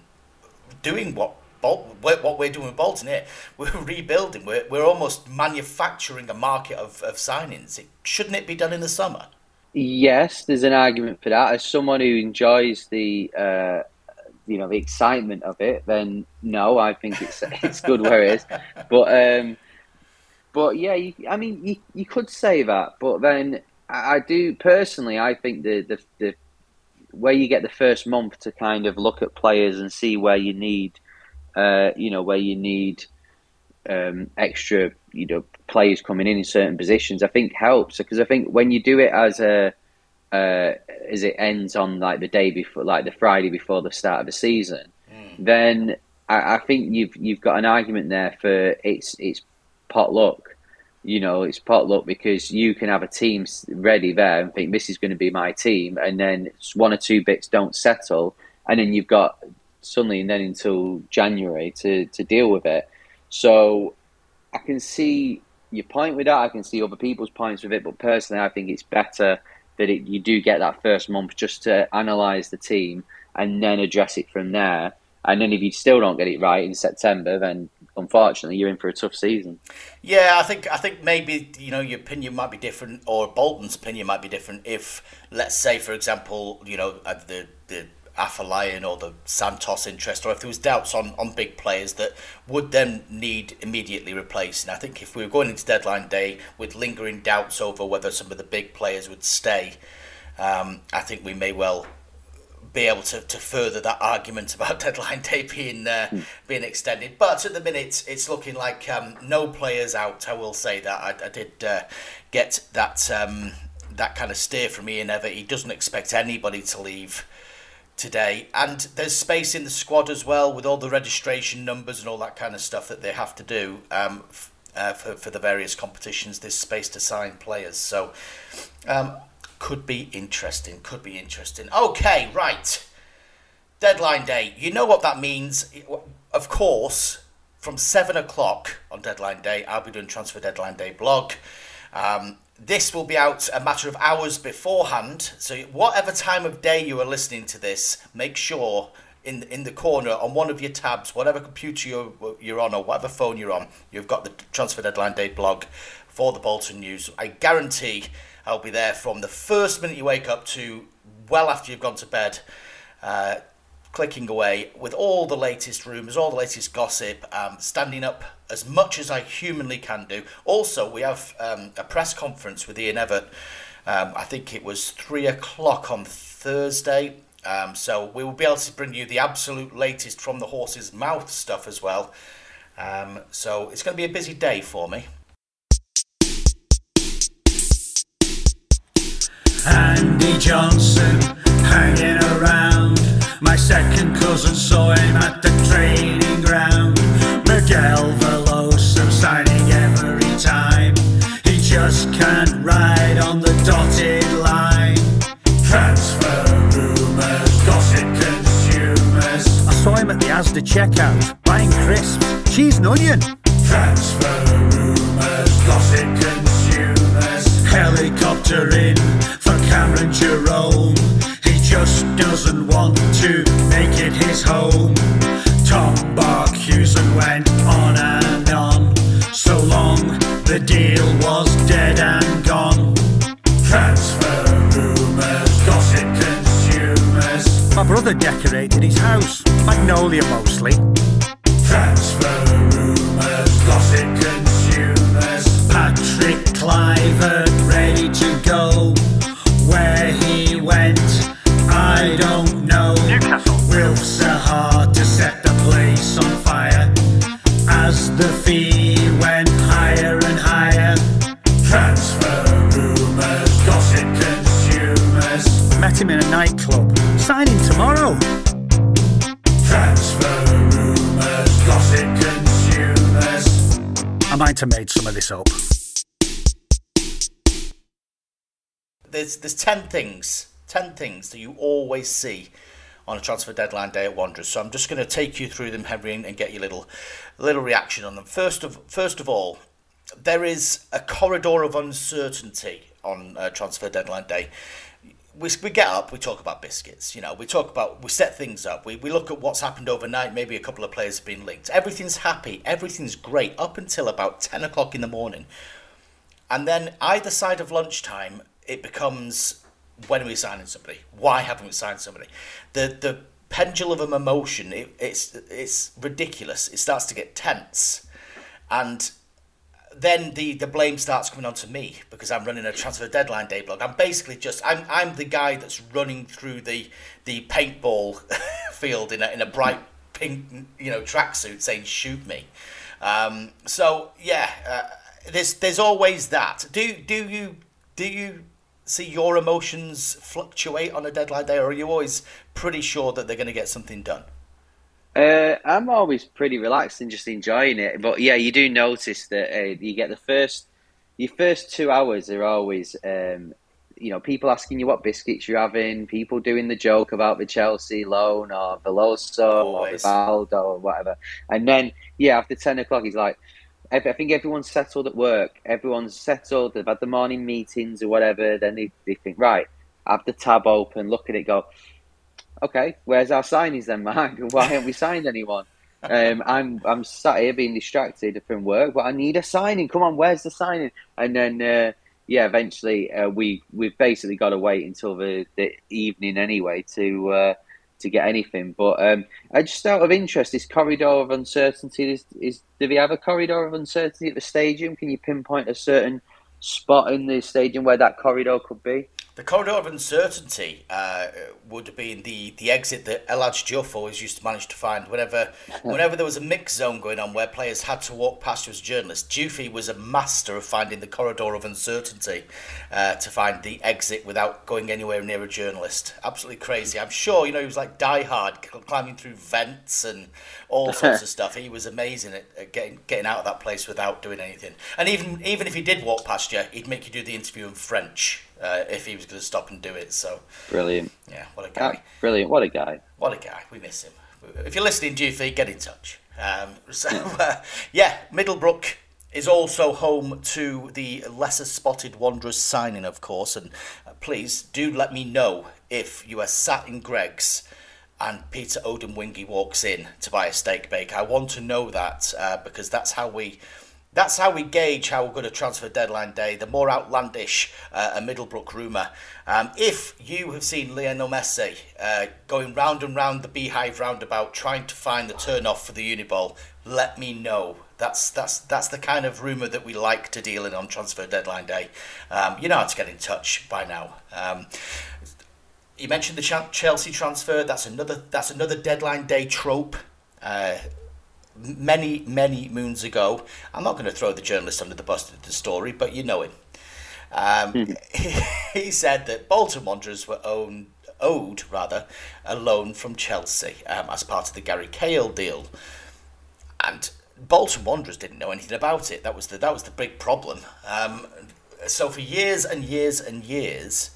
doing what What we're doing with Bolton here, we're rebuilding. We're, we're almost manufacturing a market of, of signings. It, shouldn't it be done in the summer? Yes, there's an argument for that. As someone who enjoys the uh, you know the excitement of it, then no, I think it's it's good where it is. But um, but yeah, you, I mean you, you could say that, but then I, I do personally. I think the, the the where you get the first month to kind of look at players and see where you need uh, you know, where you need um, extra, you know, players coming in in certain positions, I think helps because I think when you do it as a uh, as it ends on like the day before, like the Friday before the start of the season, mm. then I, I, think you've you've got an argument there for it's it's potluck. You know, it's potluck because you can have a team ready there and think this is going to be my team, and then one or two bits don't settle, and then you've got suddenly and then until January to, to deal with it. So I can see your point with that. I can see other people's points with it, but personally, I think it's better that it, you do get that first month just to analyse the team and then address it from there. And then if you still don't get it right in September, then unfortunately you're in for a tough season. Yeah, I think I think maybe you know your opinion might be different, or Bolton's opinion might be different if, let's say, for example, you know uh, the the Afolayan or the Santos interest, or if there was doubts on, on big players that would then need immediately replacing. I think if we were going into deadline day with lingering doubts over whether some of the big players would stay, um, I think we may well be able to, to further that argument about deadline day being uh, mm. being extended. But at the minute, it's looking like um, no players out. I will say that I, I did uh, get that um, that kind of steer from Ian Evatt. He doesn't expect anybody to leave today. And there's space in the squad as well with all the registration numbers and all that kind of stuff that they have to do um, f- uh, for, for the various competitions. There's space to sign players. So um, could be interesting. Could be interesting. Okay, right. Deadline day. You know what that means. Of course, from 7 o'clock on deadline day, I'll be doing Transfer Deadline Day blog. Um, this will be out a matter of hours beforehand. So, whatever time of day you are listening to this, make sure in in the corner on one of your tabs, whatever computer you're, you're on or whatever phone you're on, you've got the transfer deadline day blog for the Bolton News. I guarantee I'll be there from the first minute you wake up to well after you've gone to bed. Uh, clicking away with all the latest rumours, all the latest gossip, um, standing up as much as I humanly can do. Also, we have um, a press conference with Ian Evatt. Um, I think it was three o'clock on Thursday. Um, so we will be able to bring you the absolute latest from the horse's mouth stuff as well. Um, so it's going to be a busy day for me. Andy Johnson hanging around. My second cousin saw him at the training ground. Miguel Veloso signing every time. He just can't ride on the dotted line. Transfer rumours, gossip consumers. I saw him at the Asda checkout, buying crisps, cheese and onion. Transfer rumours, gossip consumers. Helicopter in for Cameron Jerome. He just doesn't want to make it his home. Tom Barkhuizen went on and on. So long, the deal was dead and gone. Transfer rumours, gossip consumers. My brother decorated his house, magnolia mostly. Transfer rumours, gossip consumers. Patrick Kluivert nightclub, signing tomorrow. Transfer rumours, gossip consumers. I might have made some of this up. there's there's ten things, ten things that you always see on a transfer deadline day at Wanderers. So I'm just going to take you through them, Henry, and get your little little reaction on them. First of first of all, there is a corridor of uncertainty on uh, transfer deadline day. We, we get up, we talk about biscuits, you know, we talk about, we set things up, we, we look at what's happened overnight, maybe a couple of players have been linked. Everything's happy, everything's great up until about 10 o'clock in the morning. And then either side of lunchtime, it becomes when are we signing somebody? Why haven't we signed somebody? The the pendulum of emotion, it, it's it's ridiculous. It starts to get tense, and then the, the blame starts coming onto me because I'm running a transfer deadline day blog. I'm basically just I'm I'm the guy that's running through the the paintball field in a in a bright pink you know tracksuit saying shoot me. Um, so yeah, uh, there's there's always that. Do do you do you see your emotions fluctuate on a deadline day, or are you always pretty sure that they're going to get something done? Uh, I'm always pretty relaxed and just enjoying it. But yeah, you do notice that uh, you get the first, your first two hours are always, um, you know, people asking you what biscuits you're having, people doing the joke about the Chelsea loan or Veloso or Always. Rivaldo or whatever. And then, yeah, after 10 o'clock, he's like, I I think everyone's settled at work. Everyone's settled. They've had the morning meetings or whatever. Then they, they think, right, have the tab open, look at it, go, okay, where's our signings then, Marc? Why haven't we signed anyone? Um, I'm I'm sat here being distracted from work, but I need a signing. Come on, where's the signing? And then uh, yeah, eventually uh, we we've basically got to wait until the, the evening anyway to uh, to get anything. But um, I just out of interest, this corridor of uncertainty is, is do we have a corridor of uncertainty at the stadium? Can you pinpoint a certain spot in the stadium where that corridor could be? The corridor of uncertainty uh, would have been the, the exit that El Hadji Diouf always used to manage to find whenever whenever there was a mix zone going on where players had to walk past you as journalists. Juffy was a master of finding the corridor of uncertainty uh, to find the exit without going anywhere near a journalist. Absolutely crazy. I'm sure you know he was like Die Hard, climbing through vents and all sorts of stuff. He was amazing at, at getting getting out of that place without doing anything. And even even if he did walk past you, he'd make you do the interview in French uh, if he was going to stop and do it. So Brilliant. yeah, what a Ah, guy! brilliant. What a guy. What a guy! We miss him. If you're listening, Dufy, get in touch. Um, so uh, yeah, Middlebrook is also home to the lesser spotted Wanderers signing, of course. And uh, please do let me know if you are sat in Greggs and Peter Odemwingie walks in to buy a steak bake. I want to know that uh, because that's how we. That's how we gauge how good a transfer deadline day. The more outlandish uh, a Middlebrook rumour. Um, if you have seen Lionel Messi uh, going round and round the Beehive roundabout trying to find the turn off for the Uniball, let me know. That's that's that's the kind of rumour that we like to deal in on transfer deadline day. Um, you know how to get in touch by now. Um, you mentioned the Chelsea transfer. That's another. That's another deadline day trope. Uh, many many moons ago. I'm not going to throw the journalist under the bus with the story, but you know him. Um, he, he said that Bolton Wanderers were owned, owed rather a loan from Chelsea um, as part of the Gary Cahill deal, and Bolton Wanderers didn't know anything about it. That was the that was the big problem. Um, so for years and years and years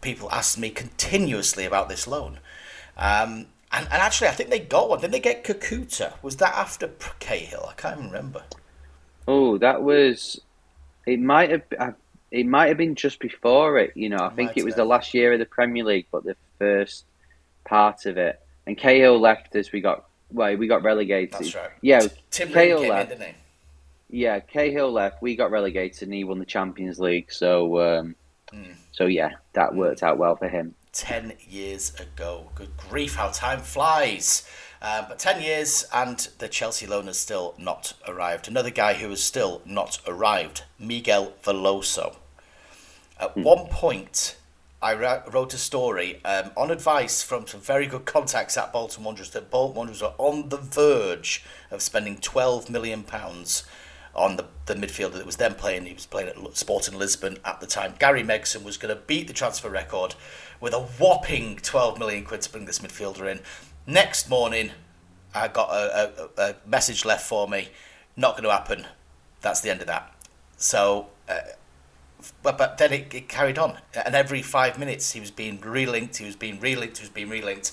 people asked me continuously about this loan. Um, and, and actually, I think they got one. Didn't they get Kakuta? Was that after Cahill? I can't even remember. Oh, that was. It might have. It might have been just before it. You know, I think it was have. the last year of the Premier League, but the first part of it. And Cahill left as we got. Well, we got relegated. That's right. Yeah, Tim Cahill left. in, didn't he? Yeah, Cahill left. We got relegated, and he won the Champions League. So, um, Hmm. so yeah, that worked out well for him. 10 years ago. Good grief, how time flies. Um, but 10 years and the Chelsea loan has still not arrived. Another guy who has still not arrived, Miguel Veloso. At one point, I ra- wrote a story um, on advice from some very good contacts at Bolton Wanderers that Bolton Wanderers were on the verge of spending £12 million on the, the midfielder that was then playing. He was playing at Sporting Lisbon at the time. Gary Megson was going to beat the transfer record with a whopping 12 million quid to bring this midfielder in. Next morning, I got a, a, a message left for me. Not going to happen. That's the end of that. So, uh, but, but then it, it carried on. And every five minutes, he was being relinked, he was being relinked, he was being relinked.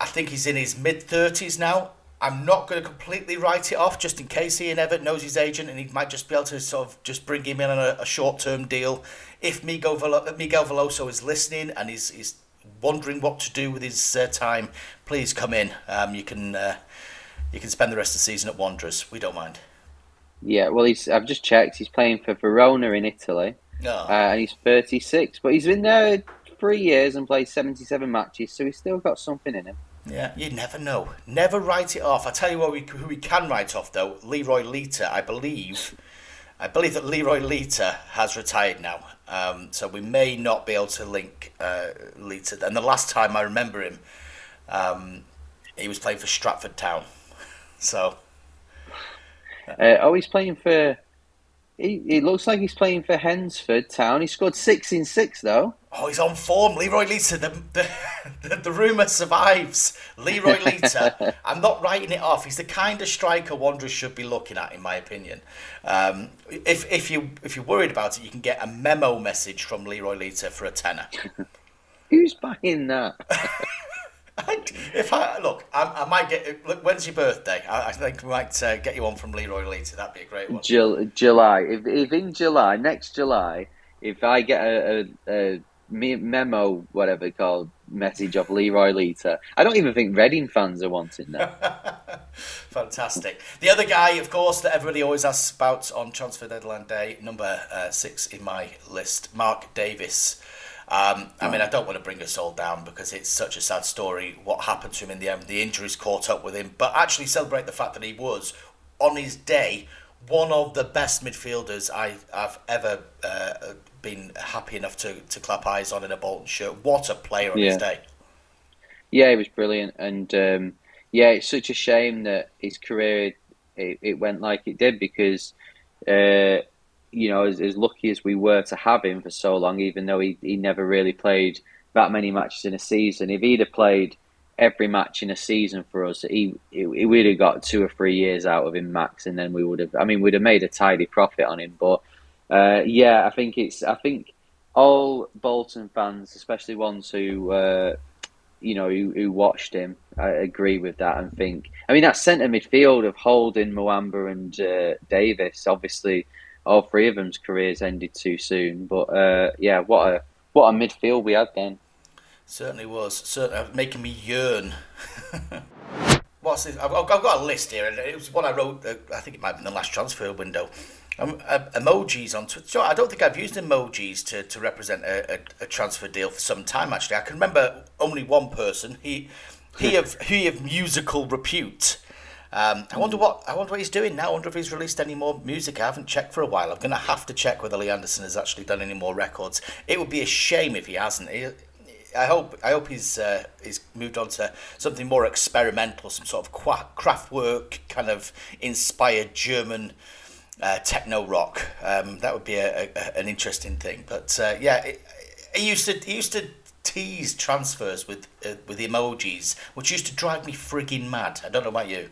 I think he's in his mid 30s now. I'm not going to completely write it off just in case Ian Evatt knows his agent and he might just be able to sort of just bring him in on a, a short term deal. If Miguel, Velo- Miguel Veloso is listening and is, he's wondering what to do with his uh, time, please come in. Um, you can uh, you can spend the rest of the season at Wanderers. We don't mind. Yeah, well, he's. I've just checked. He's playing for Verona in Italy, No. uh, and he's 36. But he's been there three years and played 77 matches, so he's still got something in him. Yeah, you never know. Never write it off. I tell you what, we, who we can write off though, Leroy Lita. I believe, I believe that Leroy Lita has retired now. Um, so we may not be able to link uh, Lita. And the last time I remember him, um, he was playing for Stratford Town. So Uh, oh, he's playing for. He, it looks like he's playing for Hensford Town. He scored six in six though. Oh, he's on form. Leroy Lita, the, the, the, the rumour survives. Leroy Lita, I'm not writing it off. He's the kind of striker Wanderers should be looking at, in my opinion. Um, if, if, you, if you're worried about it, you can get a memo message from Leroy Lita for a tenner. Who's buying that? if I Look, I, I might get... Look, when's your birthday? I, I think we might uh, get you on from Leroy Lita. That'd be a great one. Jul- July. If, if in July, next July, if I get a, a, a me- memo, whatever called, message of Leroy Lita, I don't even think Reading fans are wanting that. Fantastic. The other guy, of course, that everybody always asks about on transfer deadline day, number uh, six in my list, Mark Davies. Um, I mean, I don't want to bring us all down because it's such a sad story what happened to him in the end. The injuries caught up with him, but actually celebrate the fact that he was, on his day, one of the best midfielders I, I've ever uh, been happy enough to, to clap eyes on in a Bolton shirt. What a player on his day. Yeah, he was brilliant, and um, yeah, it's such a shame that his career it, it went like it did because uh, you know as, as lucky as we were to have him for so long, even though he, he never really played that many matches in a season. If he'd have played every match in a season for us, he, he, would have got two or three years out of him max, and then we would have. I mean, we'd have made a tidy profit on him. But uh, yeah, I think it's. I think all Bolton fans, especially ones who. Uh, you know, who, who watched him, I agree with that and think. I mean, that centre midfield of Holding, Muamba, and uh, Davis. Obviously, all three of them's careers ended too soon. But uh, yeah, what a what a midfield we had then. Certainly was. Certainly making me yearn. What's this? I've, I've got a list here, and it was one I wrote. Uh, I think it might be in the last transfer window. Um, uh, emojis on Twitter. So I don't think I've used emojis to, to represent a, a, a transfer deal for some time. Actually, I can remember only one person. He he of he of musical repute. Um, I wonder what I wonder what he's doing now. I wonder if he's released any more music. I haven't checked for a while. I'm going to have to check whether Lee Anderson has actually done any more records. It would be a shame if he hasn't. He, I hope I hope he's uh, he's moved on to something more experimental, some sort of Kraftwerk kind of inspired German uh, techno rock. Um, that would be a, a, an interesting thing. But uh, yeah, he used to he used to tease transfers with uh, with emojis, which used to drive me frigging mad. I don't know about you.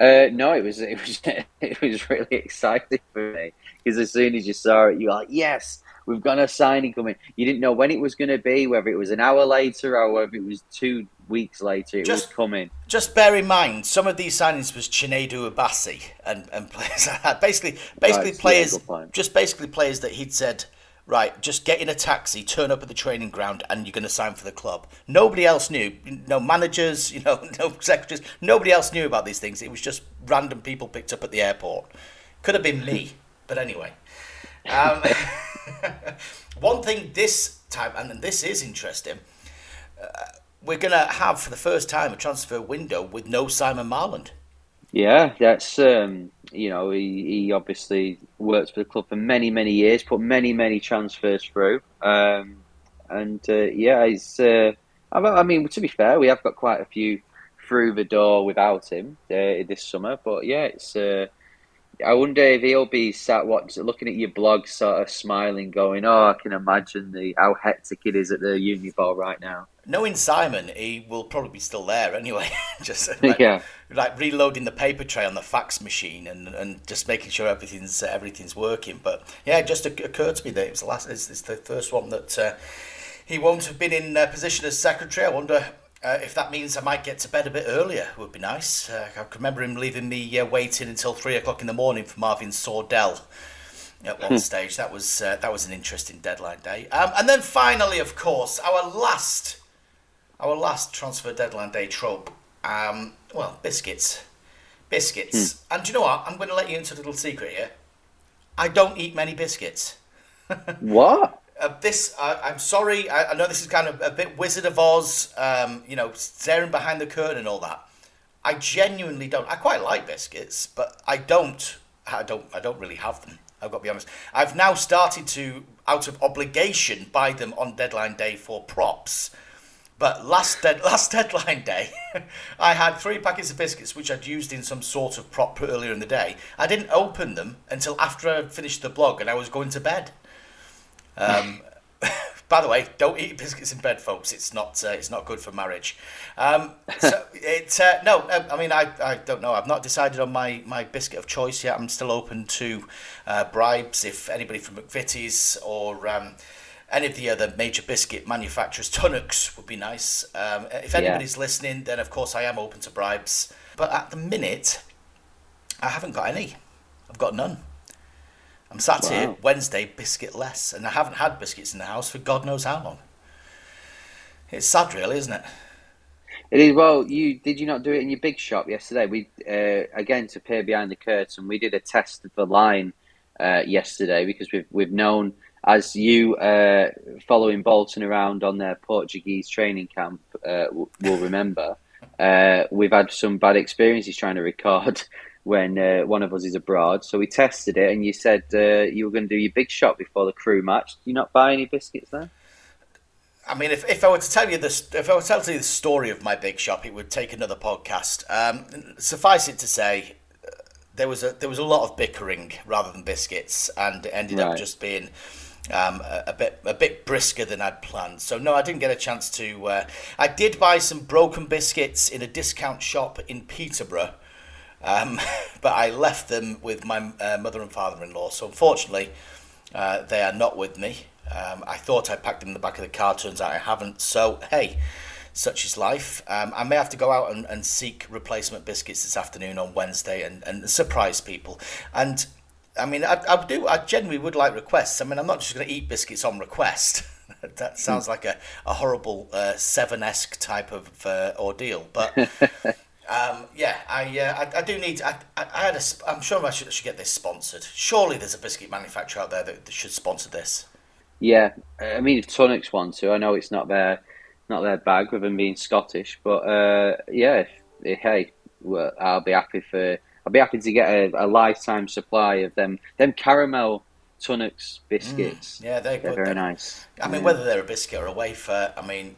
Uh, no, it was it was it was really exciting for me because as soon as you saw it, you're like, yes, we've got a signing coming. You didn't know when it was going to be, whether it was an hour later or whether it was two weeks later. It just, was coming. Just bear in mind, some of these signings was Chinedu Obasi and, and players Basically, basically players, just basically players that he'd said, right, just get in a taxi, turn up at the training ground, and you're going to sign for the club. Nobody else knew. No managers, you know, no secretaries. Nobody else knew about these things. It was just random people picked up at the airport. Could have been me, but anyway. Um, one thing this time, and this is interesting, uh, we're going to have for the first time a transfer window with no Simon Marland. Yeah, that's um, you know he, he obviously worked for the club for many many years, put many many transfers through, um, and uh, yeah, he's. Uh, I mean, to be fair, we have got quite a few through the door without him uh, this summer, but yeah, it's uh, I wonder if he'll be sat watching, looking at your blog, sort of smiling, going, "Oh, I can imagine the how hectic it is at the uni ball right now." Knowing Simon, he will probably be still there anyway. just like, yeah, like reloading the paper tray on the fax machine and, and just making sure everything's uh, everything's working. But yeah, it just occurred to me that it was the last. It's, it's the first one that uh, he won't have been in uh, position as secretary. I wonder uh, if that means I might get to bed a bit earlier, would be nice. Uh, I can remember him leaving me uh, waiting until three o'clock in the morning for Marvin Sordell at one hmm. stage. That was uh, that was an interesting deadline day. Um, and then finally, of course, our last our last transfer deadline day trope. Um, well, biscuits, biscuits. Hmm. And do you know what? I'm going to let you into a little secret here. I don't eat many biscuits. what? This, uh, I'm sorry, I, I, know this is kind of a bit Wizard of Oz, um, you know, staring behind the curtain and all that. I genuinely don't. I quite like biscuits, but I don't. I don't. I don't really have them. I've got to be honest. I've now started to, out of obligation, buy them on deadline day for props. But last dead, last deadline day, I had three packets of biscuits which I'd used in some sort of prop earlier in the day. I didn't open them until after I finished the blog and I was going to bed. Um, by the way, don't eat biscuits in bed, folks. It's not uh, it's not good for marriage. Um, so it uh, no, I mean I, I don't know. I've not decided on my, my biscuit of choice yet. I'm still open to uh, bribes if anybody from McVitie's or um, any of the other major biscuit manufacturers, Tunnocks would be nice. Um, if anybody's yeah. listening, then of course I am open to bribes. But at the minute, I haven't got any. I've got none. I'm sat wow. here Wednesday, biscuit less, and I haven't had biscuits in the house for God knows how long. It's sad, really, isn't it? It is. Well, you did you not do it in your big shop yesterday? We uh, again to peer behind the curtain. We did a test of the line uh, yesterday because we've we've known as you uh, following Bolton around on their Portuguese training camp uh, will remember. Uh, we've had some bad experiences trying to record when uh, one of us is abroad. So we tested it, and you said uh, you were going to do your big shot before the Crewe match. Did you not buy any biscuits there? I mean, if, if I were to tell you this, if I were to tell you the story of my big shop, it would take another podcast. Um, suffice it to say, uh, there was a there was a lot of bickering rather than biscuits, and it ended right. up just being um, a, a, bit a bit brisker than I'd planned. So no, I didn't get a chance to. Uh, I did buy some broken biscuits in a discount shop in Peterborough um, but I left them with my uh, mother and father-in-law. So unfortunately, uh, they are not with me. Um, I thought I packed them in the back of the car. Turns out I haven't. So hey, such is life. Um, I may have to go out and, and seek replacement biscuits this afternoon on Wednesday and, and surprise people. And I mean, I, I do. I genuinely would like requests. I mean, I'm not just going to eat biscuits on request. that sounds like a, a horrible uh, seven esque type of uh, ordeal. But um, yeah, I, uh, I I do need. I, I I had a. I'm sure I should, should get this sponsored. Surely there's a biscuit manufacturer out there that, that should sponsor this. Yeah, I mean, if Tunnocks want to, I know it's not their not their bag with them being Scottish, but uh, yeah, if, if, hey, well, I'll be happy for I'll be happy to get a, a lifetime supply of them them caramel Tunnocks biscuits. Yeah, they're They're good. very They're- nice. I mean, Yeah. whether they're a biscuit or a wafer, I mean,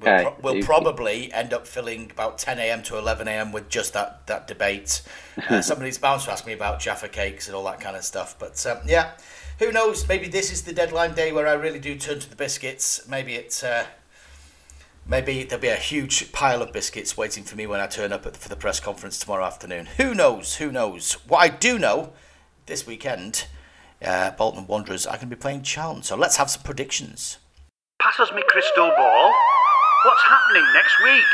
we'll, Hey, pro- we'll you- probably end up filling about 10 a.m. to 11 a.m. with just that that debate. Uh, somebody's bound to ask me about Jaffa cakes and all that kind of stuff. But um, yeah, who knows? Maybe this is the deadline day where I really do turn to the biscuits. Maybe it's. Uh, Maybe there'll be a huge pile of biscuits waiting for me when I turn up at, for the press conference tomorrow afternoon. Who knows? Who knows? What I do know, this weekend, uh, Bolton Wanderers are going to be playing Charlton. So let's have some predictions. Pass us me crystal ball. What's happening next week?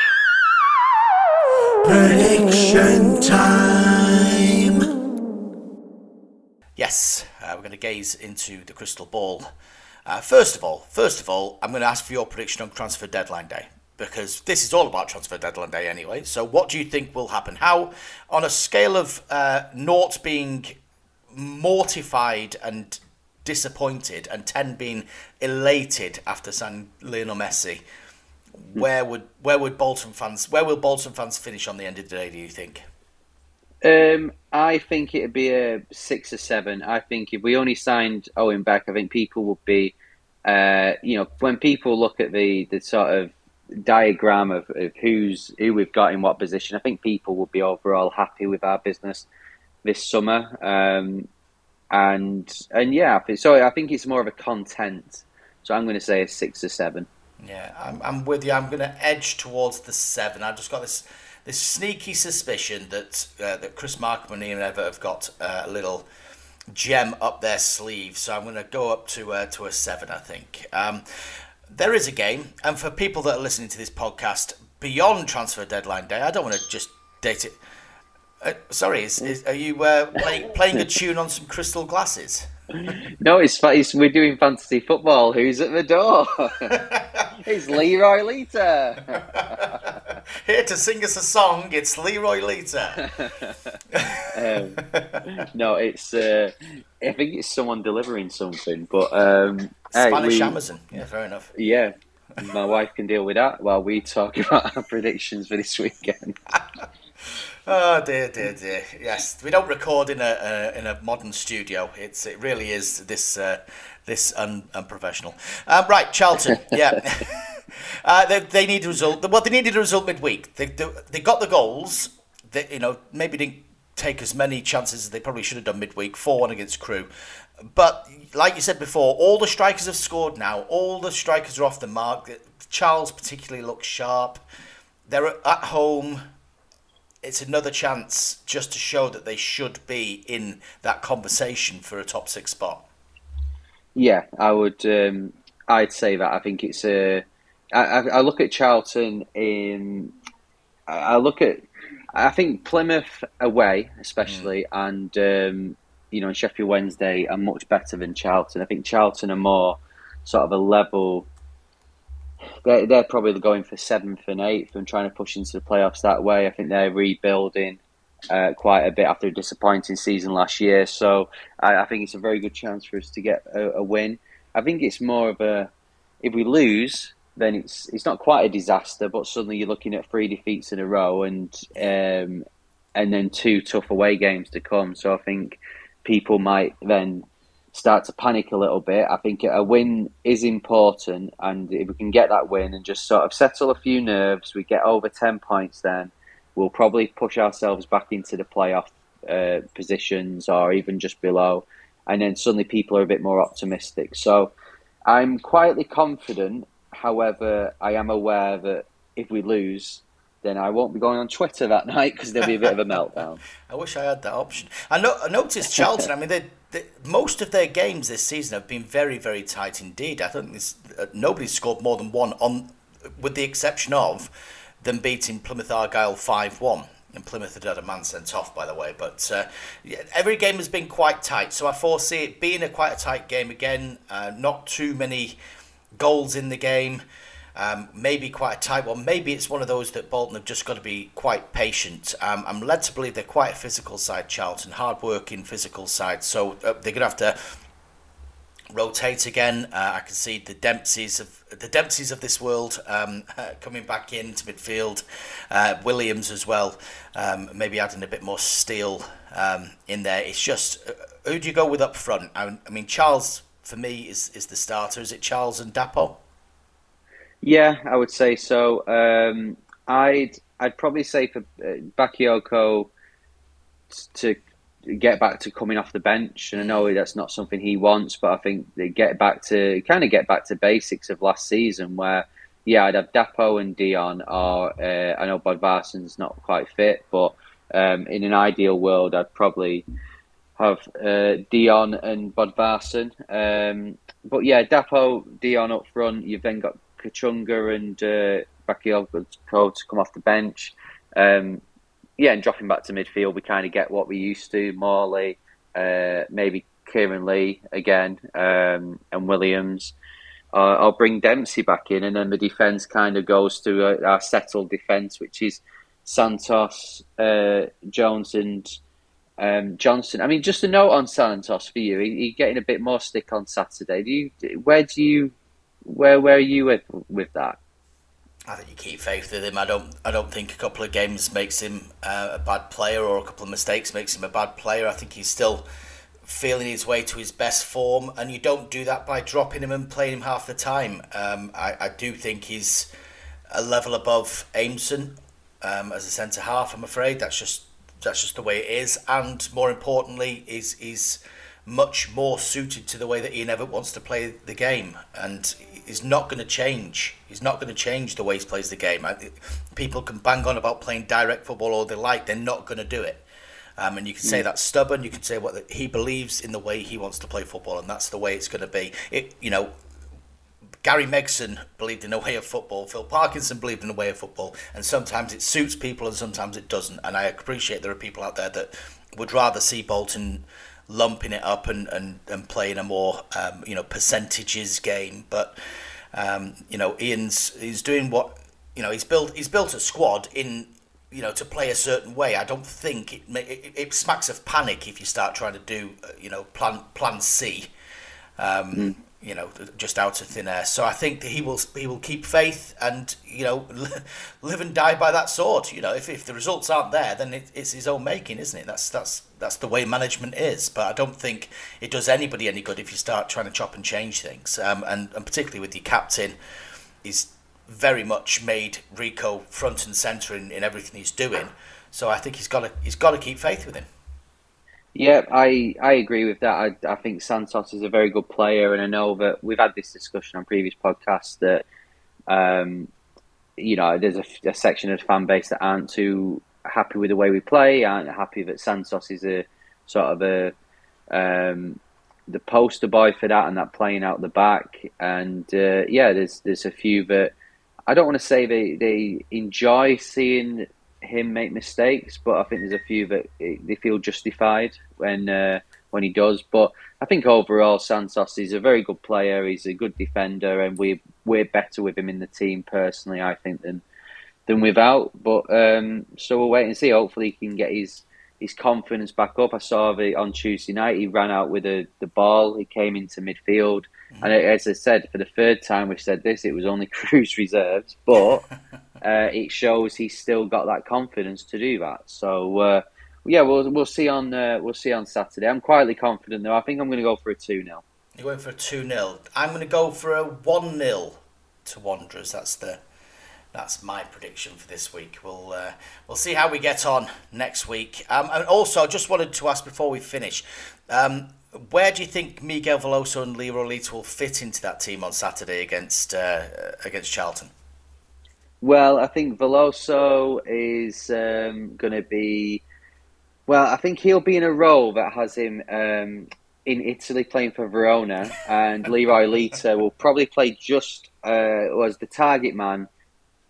Prediction time. Yes, uh, we're going to gaze into the crystal ball. Uh, first of all, first of all, I'm going to ask for your prediction on transfer deadline day because this is all about transfer deadline day anyway. So, what do you think will happen? How, on a scale of uh, naught being mortified and disappointed, and ten being elated after signing Lionel Messi, where would where would Bolton fans where will Bolton fans finish on the end of the day? Do you think? Um, I think it'd be a six or seven. I think if we only signed Owen Beck, I think people would be, uh, you know, when people look at the, the sort of diagram of, of who's who we've got in what position, I think people would be overall happy with our business this summer. Um, and and yeah, so I think it's more of a content. So I'm going to say a six or seven. Yeah, I'm, I'm with you. I'm going to edge towards the seven. I've just got this this sneaky suspicion that uh, that Chris Markham and Ian Evatt have got uh, a little gem up their sleeve. So I'm going to go up to uh, to a seven. I think um, there is a game, and for people that are listening to this podcast beyond transfer deadline day, I don't want to just date it. Uh, sorry, is, is, are you uh, play, playing a tune on some crystal glasses? No, it's, it's we're doing fantasy football. Who's at the door? it's Leroy Lita. Here to sing us a song, it's Leroy Lita. Um, no, it's. Uh, I think it's someone delivering something, but um, hey, Spanish we- Amazon. Yeah, fair enough. Yeah, my wife can deal with that while we talk about our predictions for this weekend. Oh dear, dear, dear. Yes, we don't record in a, a in a modern studio. It's it really is this uh, this un, unprofessional. Um, right, Charlton. Yeah, uh, they, they need a result. Well, they needed a result midweek. They, they they got the goals. They you know maybe didn't take as many chances as they probably should have done midweek. Four one against Crewe, but like you said before, all the strikers have scored now. All the strikers are off the mark. Charles particularly looks sharp. They're at home it's another chance just to show that they should be in that conversation for a top six spot. Yeah, I would. Um, I'd say that. I think it's a. I, I look at Charlton in. I I look at. I think Plymouth away, especially, and um, you know, Sheffield Wednesday are much better than Charlton. I think Charlton are more sort of a level. They're, they're probably going for seventh and eighth and trying to push into the playoffs that way. I think they're rebuilding uh, quite a bit after a disappointing season last year. So I, I think it's a very good chance for us to get a, a win. I think it's more of a if we lose, then it's it's not quite a disaster, but suddenly you're looking at three defeats in a row and um, and then two tough away games to come. So I think people might then start to panic a little bit. I think a win is important, and if we can get that win and just sort of settle a few nerves, we get over ten points, then we'll probably push ourselves back into the playoff uh, positions or even just below, and then suddenly people are a bit more optimistic. So I'm quietly confident. However, I am aware that if we lose, then I won't be going on Twitter that night because there'll be a bit of a meltdown. I wish I had that option. I, no, I noticed Charlton. I mean, they, they, most of their games this season have been very, very tight indeed. I think this, uh, nobody's scored more than one on with the exception of them beating Plymouth Argyle 5 1. And Plymouth had had a man sent off, by the way. But uh, yeah, every game has been quite tight. So I foresee it being a quite a tight game again. Uh, not too many goals in the game. Um, maybe quite a tight one. Maybe it's one of those that Bolton have just got to be quite patient. Um, I'm led to believe they're quite a physical side, Charlton, hard working physical side. So uh, they're going to have to rotate again. Uh, I can see the Dempseys of the Dempseys of this world um, coming back into midfield. Uh, Williams as well, um, maybe adding a bit more steel um, in there. It's just uh, who do you go with up front? I, I, mean, Charles for me is is the starter. Is it Charles and Dapo? Yeah, I would say so. Um, I'd I'd probably say for uh, Bakayoko to get back to coming off the bench. And I know that's not something he wants, but I think they get back to kind of get back to basics of last season where, yeah, I'd have Dapo and Dion, or uh, I know Bodvarsson's not quite fit, but um, in an ideal world, I'd probably have uh, Dion and Bodvarsson. Um, but yeah, Dapo, Dion up front. You've then got Kachunga and uh, Bakayoko to come off the bench. Um, yeah, and dropping back to midfield, we kind of get what we used to. Morley, uh, maybe Kieran Lee again, um, and Williams. Uh, I'll bring Dempsey back in, and then the defence kind of goes to uh, our settled defence, which is Santos, uh, Jones, and um, Johnston. I mean, just a note on Santos for you. He, he, getting a bit more stick on Saturday. Do you? Where do you? Where where are you with with that? I think you keep faith with him. I don't. I don't think a couple of games makes him uh, a bad player, or a couple of mistakes makes him a bad player. I think he's still feeling his way to his best form, and you don't do that by dropping him and playing him half the time. Um, I, I do think he's a level above Aimson um, as a centre half. I'm afraid that's just that's just the way it is, and more importantly, is is much more suited to the way that Ian Evatt wants to play the game, and is not going to change. He's not going to change the way he plays the game. I, people can bang on about playing direct football all they like. They're not going to do it. Um, and you can say mm. that's stubborn. You can say what the, he believes in the way he wants to play football, and that's the way it's going to be. It, you know, Gary Megson believed in a way of football. Phil Parkinson believed in a way of football, and sometimes it suits people, and sometimes it doesn't. And I appreciate there are people out there that would rather see Bolton lumping it up and, and, and playing a more um, you know percentages game. But um, you know Ian's he's doing what you know he's built he's built a squad in you know to play a certain way. I don't think it it, it smacks of panic if you start trying to do uh, you know plan plan C. Um, mm you know, just out of thin air. So I think he will he will keep faith and you know live and die by that sword. You know, if, if the results aren't there, then it, it's his own making, isn't it? That's that's that's the way management is. But I don't think it does anybody any good if you start trying to chop and change things. Um, and and particularly with your captain, he's very much made Rico front and centre in, in everything he's doing. So I think he's got to he's got to keep faith with him. Yeah, I, I agree with that. I, I think Santos is a very good player, and I know that we've had this discussion on previous podcasts that, um, you know, there's a, a, section of the fan base that aren't too happy with the way we play, aren't happy that Santos is a sort of a um, the poster boy for that and that playing out the back. And uh, yeah, there's there's a few that I don't want to say they, they enjoy seeing him make mistakes, but I think there's a few that they feel justified when uh, when he does. But I think overall, Santos is a very good player. He's a good defender, and we we're better with him in the team personally. I think than than without. But um, so we'll wait and see. Hopefully, he can get his his confidence back up. I saw the, on Tuesday night he ran out with the, the ball. He came into midfield, mm-hmm. and as I said for the third time we said this, it was only Crewe's reserves, but uh, it shows he's still got that confidence to do that. So uh, yeah, we'll we'll see on uh, we'll see on Saturday. I'm quietly confident though. I think I'm going to go for a two 0 You went for a two 0 I'm going to go for a one 0 to Wanderers. That's the that's my prediction for this week. We'll uh, we'll see how we get on next week. Um, and also, I just wanted to ask before we finish, um, where do you think Miguel Veloso and Leroy Lita will fit into that team on Saturday against uh, against Charlton? Well, I think Veloso is um, going to be. Well, I think he'll be in a role that has him um, in Italy playing for Verona, and Leroy Lita will probably play just uh, as the target man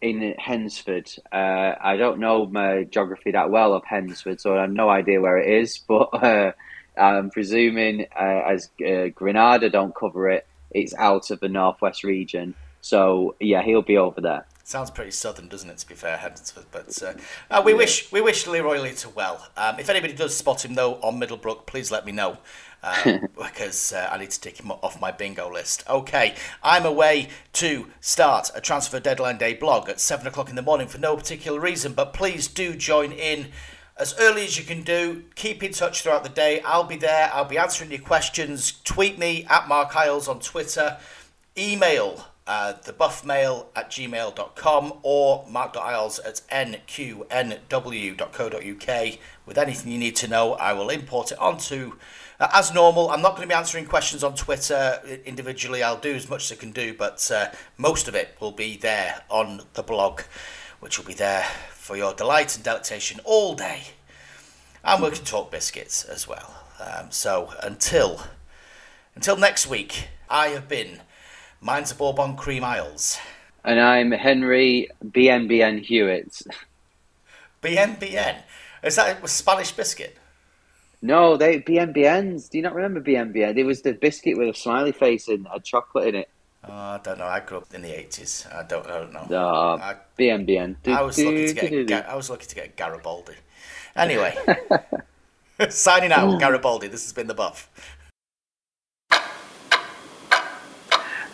in Hensford. Uh, I don't know my geography that well of Hensford, so I have no idea where it is. But uh, I'm presuming uh, as uh, Granada don't cover it, it's out of the northwest region. So yeah, he'll be over there. Sounds pretty southern, doesn't it? To be fair, Hensford. But uh, uh, we wish we wish Leroy Lita well. Um, if anybody does spot him though on Middlebrook, please let me know. Um, because uh, I need to take him off my bingo list. Okay, I'm away to start a transfer deadline day blog at seven o'clock in the morning for no particular reason, but please do join in as early as you can do. Keep in touch throughout the day. I'll be there. I'll be answering your questions. Tweet me at Marc Iles on Twitter. Email uh, thebuffmail at gmail.com or marc.iles at nqnw.co.uk with anything you need to know. I will import it onto. Uh, as normal, I'm not going to be answering questions on Twitter individually. I'll do as much as I can do, but uh, most of it will be there on the blog, which will be there for your delight and delectation all day. And we can talk biscuits as well. Um, so until until next week, I have been Mine's a Bourbon Cream Iles. And I'm Henry BNBN Hewitt. BNBN? Is that a Spanish biscuit? No, they BNBNs. Do you not remember BNBN? It was the biscuit with a smiley face and had chocolate in it. Oh, I don't know. I grew up in the eighties. I don't, I don't know. No, I, BNBN. I was looking to get. A, I was looking to get a Garibaldi. Anyway, signing out, hmm. Garibaldi. This has been the buff.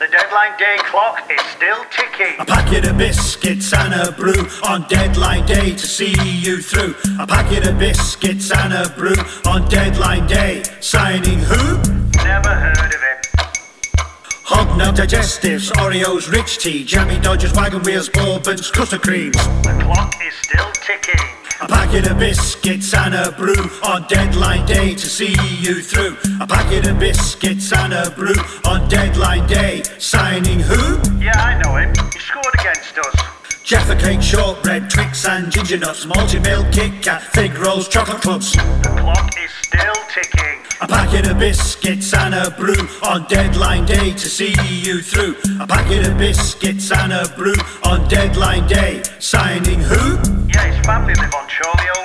The deadline day clock is still ticking. A packet of biscuits and a brew on deadline day to see you through. A packet of biscuits and a brew on deadline day. Signing who? Never heard of him. Hobnob digestives, Oreos, rich tea, jammy dodgers, wagon wheels, bourbons, custard creams. The clock is still ticking. A packet of biscuits and a brew on deadline day to see you through. A packet of biscuits and a brew on deadline day. Signing who? Yeah, I know him. He scored against us. Jaffa cake, shortbread, Twix and ginger nuts, malted milk, Kit Kat, fig rolls, chocolate clubs. The clock is still ticking. A packet of biscuits and a brew on deadline day to see you through. A packet of biscuits and a brew on deadline day. Signing who? Yeah, his family live on Chorley